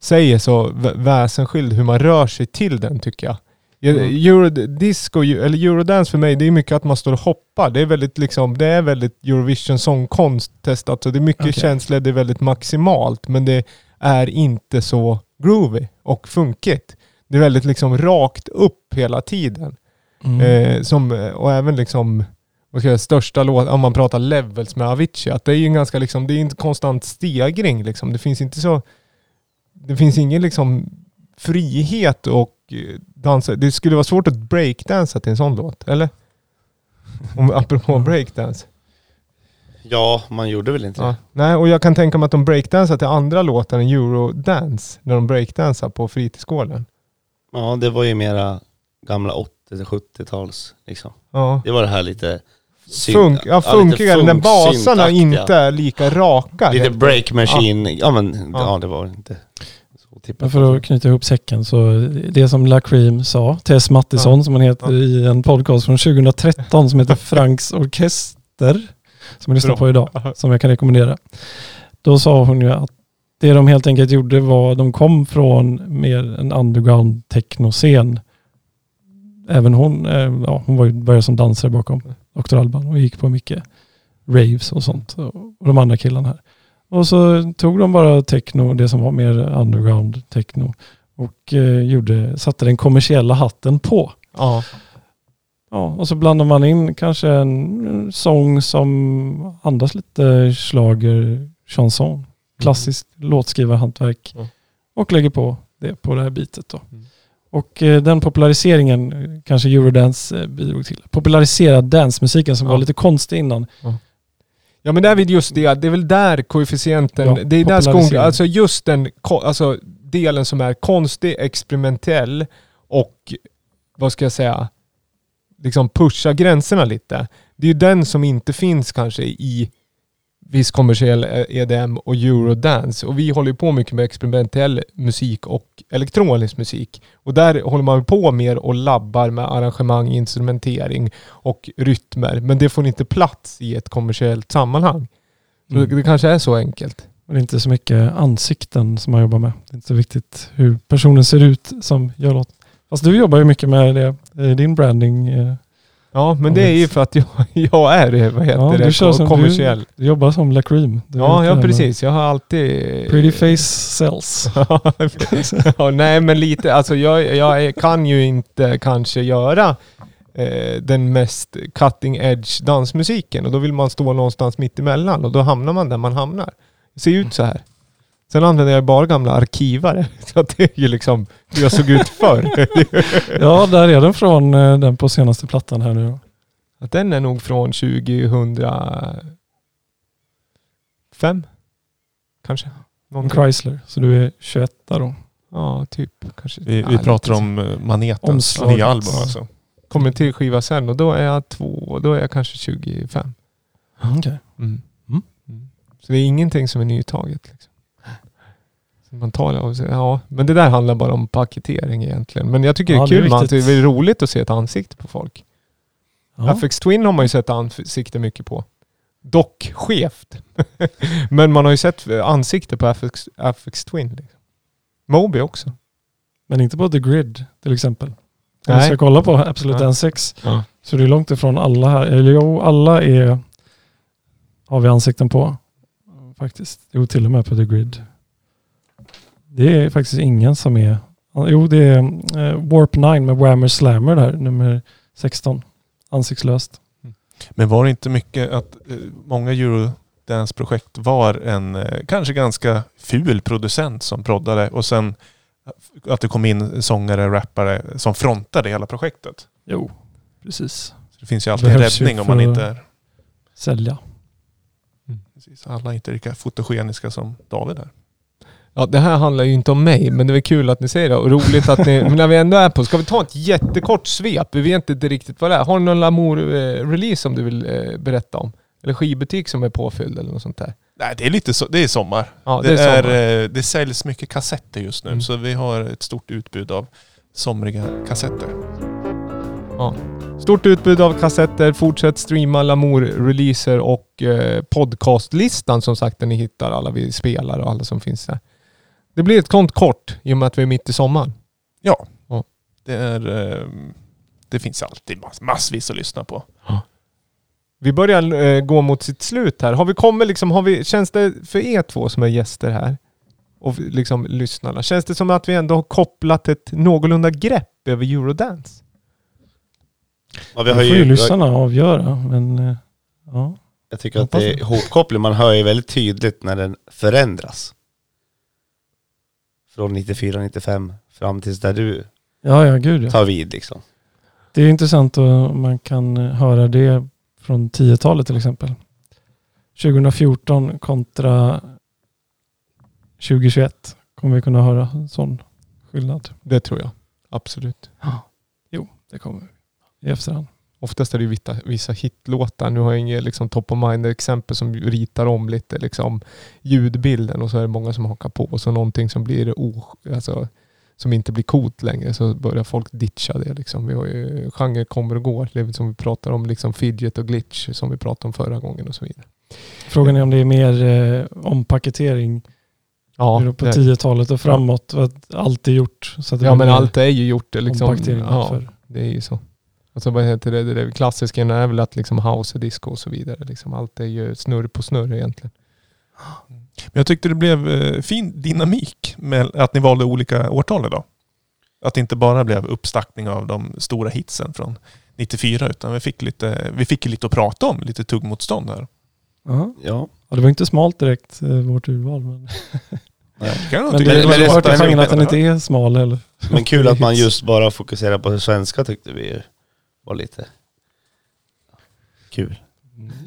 sig är så vä- väsensskild hur man rör sig till den tycker jag. Eurodisco, eller eurodance för mig, det är mycket att man står och hoppar. Det är väldigt liksom, det är väldigt Eurovision sångkonst testat. Så det är mycket Okej. känslor, det är väldigt maximalt. Men det är inte så groovy och funkigt. Det är väldigt liksom rakt upp hela tiden. Mm. Eh, som, och även liksom, vad ska jag säga, största låt, om man pratar levels med Avicii, att det är ju en ganska liksom, det är en konstant stegring liksom. Det finns inte så, det finns ingen liksom frihet och eh, dansa. Det skulle vara svårt att breakdansa till en sån låt, eller? Om, apropå breakdance. Ja, man gjorde väl inte Ja. det. Nej, och jag kan tänka mig att de breakdansar till andra låtar än eurodance, när de breakdansar på fritidsgården. Ja, det var ju mera gamla 80-70-tals liksom. Ja. Det var det här lite synt- Funk, ja, funkiga, när basarna inte är lika raka. Lite break machine, ja, men Ja. ja. det var inte så tippat. för att knyta ihop säcken så det som Lacream sa, Tess Mattisson Ja. som han heter Ja. i en podcast från 2013 som heter Franks Orkester, som jag lyssnar Bra. på idag, Ja. som jag kan rekommendera. Då sa hon ju att det de helt enkelt gjorde var, de kom från mer en underground technoscen. Även hon, eh, ja, hon var ju började som dansare bakom Dr. Alban och gick på mycket raves och sånt. Och och de andra killarna här. Och så tog de bara techno, det som var mer underground techno och eh, gjorde, satte den kommersiella hatten på. Ja. Ja, och så blandar man in kanske en sång som andas lite slager, chanson, klassiskt låtskrivarhantverk Mm. och lägger på det på det här bitet då. Mm. Och eh, den populariseringen eh, kanske Eurodance eh, bidrog till. Popularisera dancemusiken som Ja. var lite konstig innan. Ja men det är väl just det, det är väl där koefficienten, Ja, det är där skon, alltså just den alltså delen som är konstig, experimentell och vad ska jag säga, liksom pusha gränserna lite. Det är ju den som inte finns kanske i viss kommersiell eh, EDM och eurodance. Och vi håller ju på mycket med experimentell musik och elektronisk musik. Och där håller man på mer och labbar med arrangemang, instrumentering och rytmer. Men det får inte plats i ett kommersiellt sammanhang. Så Mm. det, kanske är så enkelt. Och det är inte så mycket ansikten som man jobbar med. Det är inte så viktigt hur personen ser ut som gör låt. Fast du jobbar ju mycket med det, eh, din branding. Ja, men det är ju för att jag, jag är, vad heter Ja, du det, kör som- kommersiell. Du jobbar som Lacream. Du Ja, ja precis. Jag har alltid... Pretty face sells. ja, nej men lite, alltså jag, jag kan ju inte kanske göra eh, den mest cutting edge dansmusiken och då vill man stå någonstans mitt emellan och då hamnar man där man hamnar. Det ser ut så här. Sen använder jag bara gamla arkivare. Så att det är ju liksom hur jag såg ut förr. Ja, där är den från eh, den på senaste plattan här nu. Att den är nog från 2005. Kanske. Någonting. Chrysler. Så du är 21 där då. Ja, typ. Kanske. Vi, vi pratar om eh, Manetens nya album alltså. kommer till skiva sen och då är jag två, då är jag kanske 25. Okej. Mm. Mm. Mm. Så det är ingenting som är nytaget. Liksom. Man tar ja, men det där handlar bara om paketering egentligen. Men jag tycker Ja, det är det är kul man, det är roligt att se ett ansikte på folk. Ja. FX Twin har man ju sett ansikte mycket på. Dock skevt. men man har ju sett ansikte på FX, FX Twin. Liksom. Moby också. Men inte på The Grid till exempel. Om vi ska kolla på Absolute Ja. N6 Ja. så det är långt ifrån alla här. Eller jo, alla är har vi ansikten på. Faktiskt. Jo, till och med på The Grid. Det är faktiskt ingen som är... Jo, det är eh, Warp 9 med Whammer Slammer där, nummer 16. Ansiktslöst. Men var det inte mycket att eh, många Eurodance-projekt var en eh, kanske ganska ful producent som proddade och sen att det kom in sångare, rappare som frontade hela projektet. Jo, precis. Så det finns ju alltid en räddning om man inte är... Sälja. Precis. Alla är inte lika fotogeniska som David är. Ja, det här handlar ju inte om mig, men det är kul att ni säger det. Och roligt att ni, men när vi ändå är på, ska vi ta ett jättekort svep? Vi vet inte riktigt vad det är. Har du någon Lamour-release som du vill eh, berätta om? Eller skivbutik som är påfylld eller något sånt där? Nej, det är lite så, det är sommar. Ja, det, det är är sommar. eh, det säljs mycket kassetter just nu, Mm. så vi har ett stort utbud av somriga kassetter. Stort utbud av kassetter, fortsätt streama Lamour-releaser och eh, podcastlistan som sagt där ni hittar alla vi spelar och alla som finns där. Det blir ett kont kort i och med att vi är mitt i sommaren. Ja. Ja. Det, är, eh, det finns alltid mass, massvis att lyssna på. Vi börjar eh, gå mot sitt slut här. Har vi kommit liksom, har vi, känns det för er två som är gäster här och liksom lyssnarna, känns det som att vi ändå har kopplat ett någorlunda grepp över Eurodance? Ja, vi Det har får ju ju, lyssnarna avgöra, men eh, ja. jag tycker att det är hopkoppling, man hör ju väldigt tydligt när den förändras. Från 94, 95 fram tills där du Ja, ja, gud ja. tar vid liksom. Det är intressant om man kan höra det från 10-talet till exempel. 2014 kontra 2021 kommer vi kunna höra en sån skillnad. Det tror jag. Absolut. Jo, det kommer vi i efterhand. Oftast är det ju vissa, hitlåtar. Nu har jag inget liksom, top of mind exempel som ritar om lite liksom, ljudbilden och så är det många som hakar på. Och så någonting som blir o, alltså, som inte blir coolt längre så börjar folk ditcha det. Liksom. Vi har ju, genre kommer och går. Det är som vi pratar om, liksom fidget och glitch som vi pratade om förra gången och så vidare. Frågan är om det är mer eh, ompaketering Ja, på det- 10-talet och framåt. Att allt är gjort. Så att ja men allt är ju gjort. Det, liksom, ja, för- det är ju så. Alltså vad heter det, det, det klassiska är väl att liksom house och disco och så vidare. Liksom, allt är ju snurr på snurr egentligen. Men jag tyckte det blev eh, fin dynamik med att ni valde olika årtal idag. Att det inte bara blev uppstackning av de stora hitsen från 94 utan vi fick lite, vi fick lite att prata om, lite tuggmotstånd här. Ja. Ja. Ja, det var inte smalt direkt, eh, vårt urval. Men, kan nog men tycka det, det det, var det att den inte är smal heller. Men kul att man just bara fokuserar på det svenska tyckte vi var lite kul.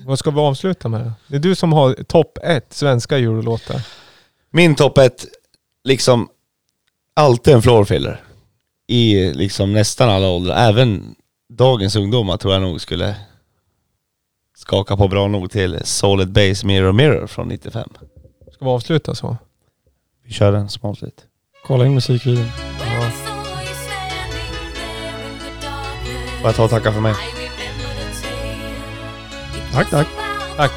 Vad ska vi avsluta med? Det är du som har topp ett svenska eurolåtar. Min topp ett, liksom alltid en floor filler. I liksom nästan alla åldrar. Även dagens ungdomar tror jag nog skulle skaka på bra nog till Solid Base Mirror Mirror från 95. Ska vi avsluta så? Vi kör den som avslut. Kolla in musikvideon. Får jag ta och tacka för mig? Tack, tack. Tack.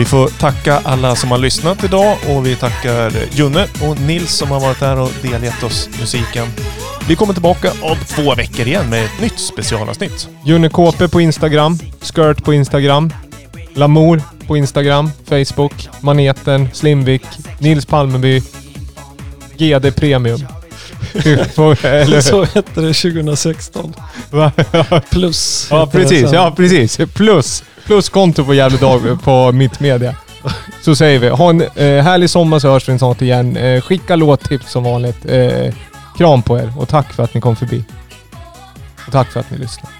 Vi får tacka alla som har lyssnat idag och vi tackar Junne och Nils som har varit här och delgett oss musiken. Vi kommer tillbaka om två veckor igen med ett nytt specialavsnitt. Junikåpe på Instagram. Skirt på Instagram. Lamour på Instagram, Facebook, Maneten, Slimvik, Nils Palmeby, GD Premium. Eller Så hette det 2016. Va? Plus. Ja precis, ja precis. Plus, plus konto på Gävle Dag på Mittmedia. Så säger vi. Ha en eh, härlig sommar så hörs vi snart igen. Eh, skicka låttips som vanligt. Eh, kram på er och tack för att ni kom förbi. Och tack för att ni lyssnade.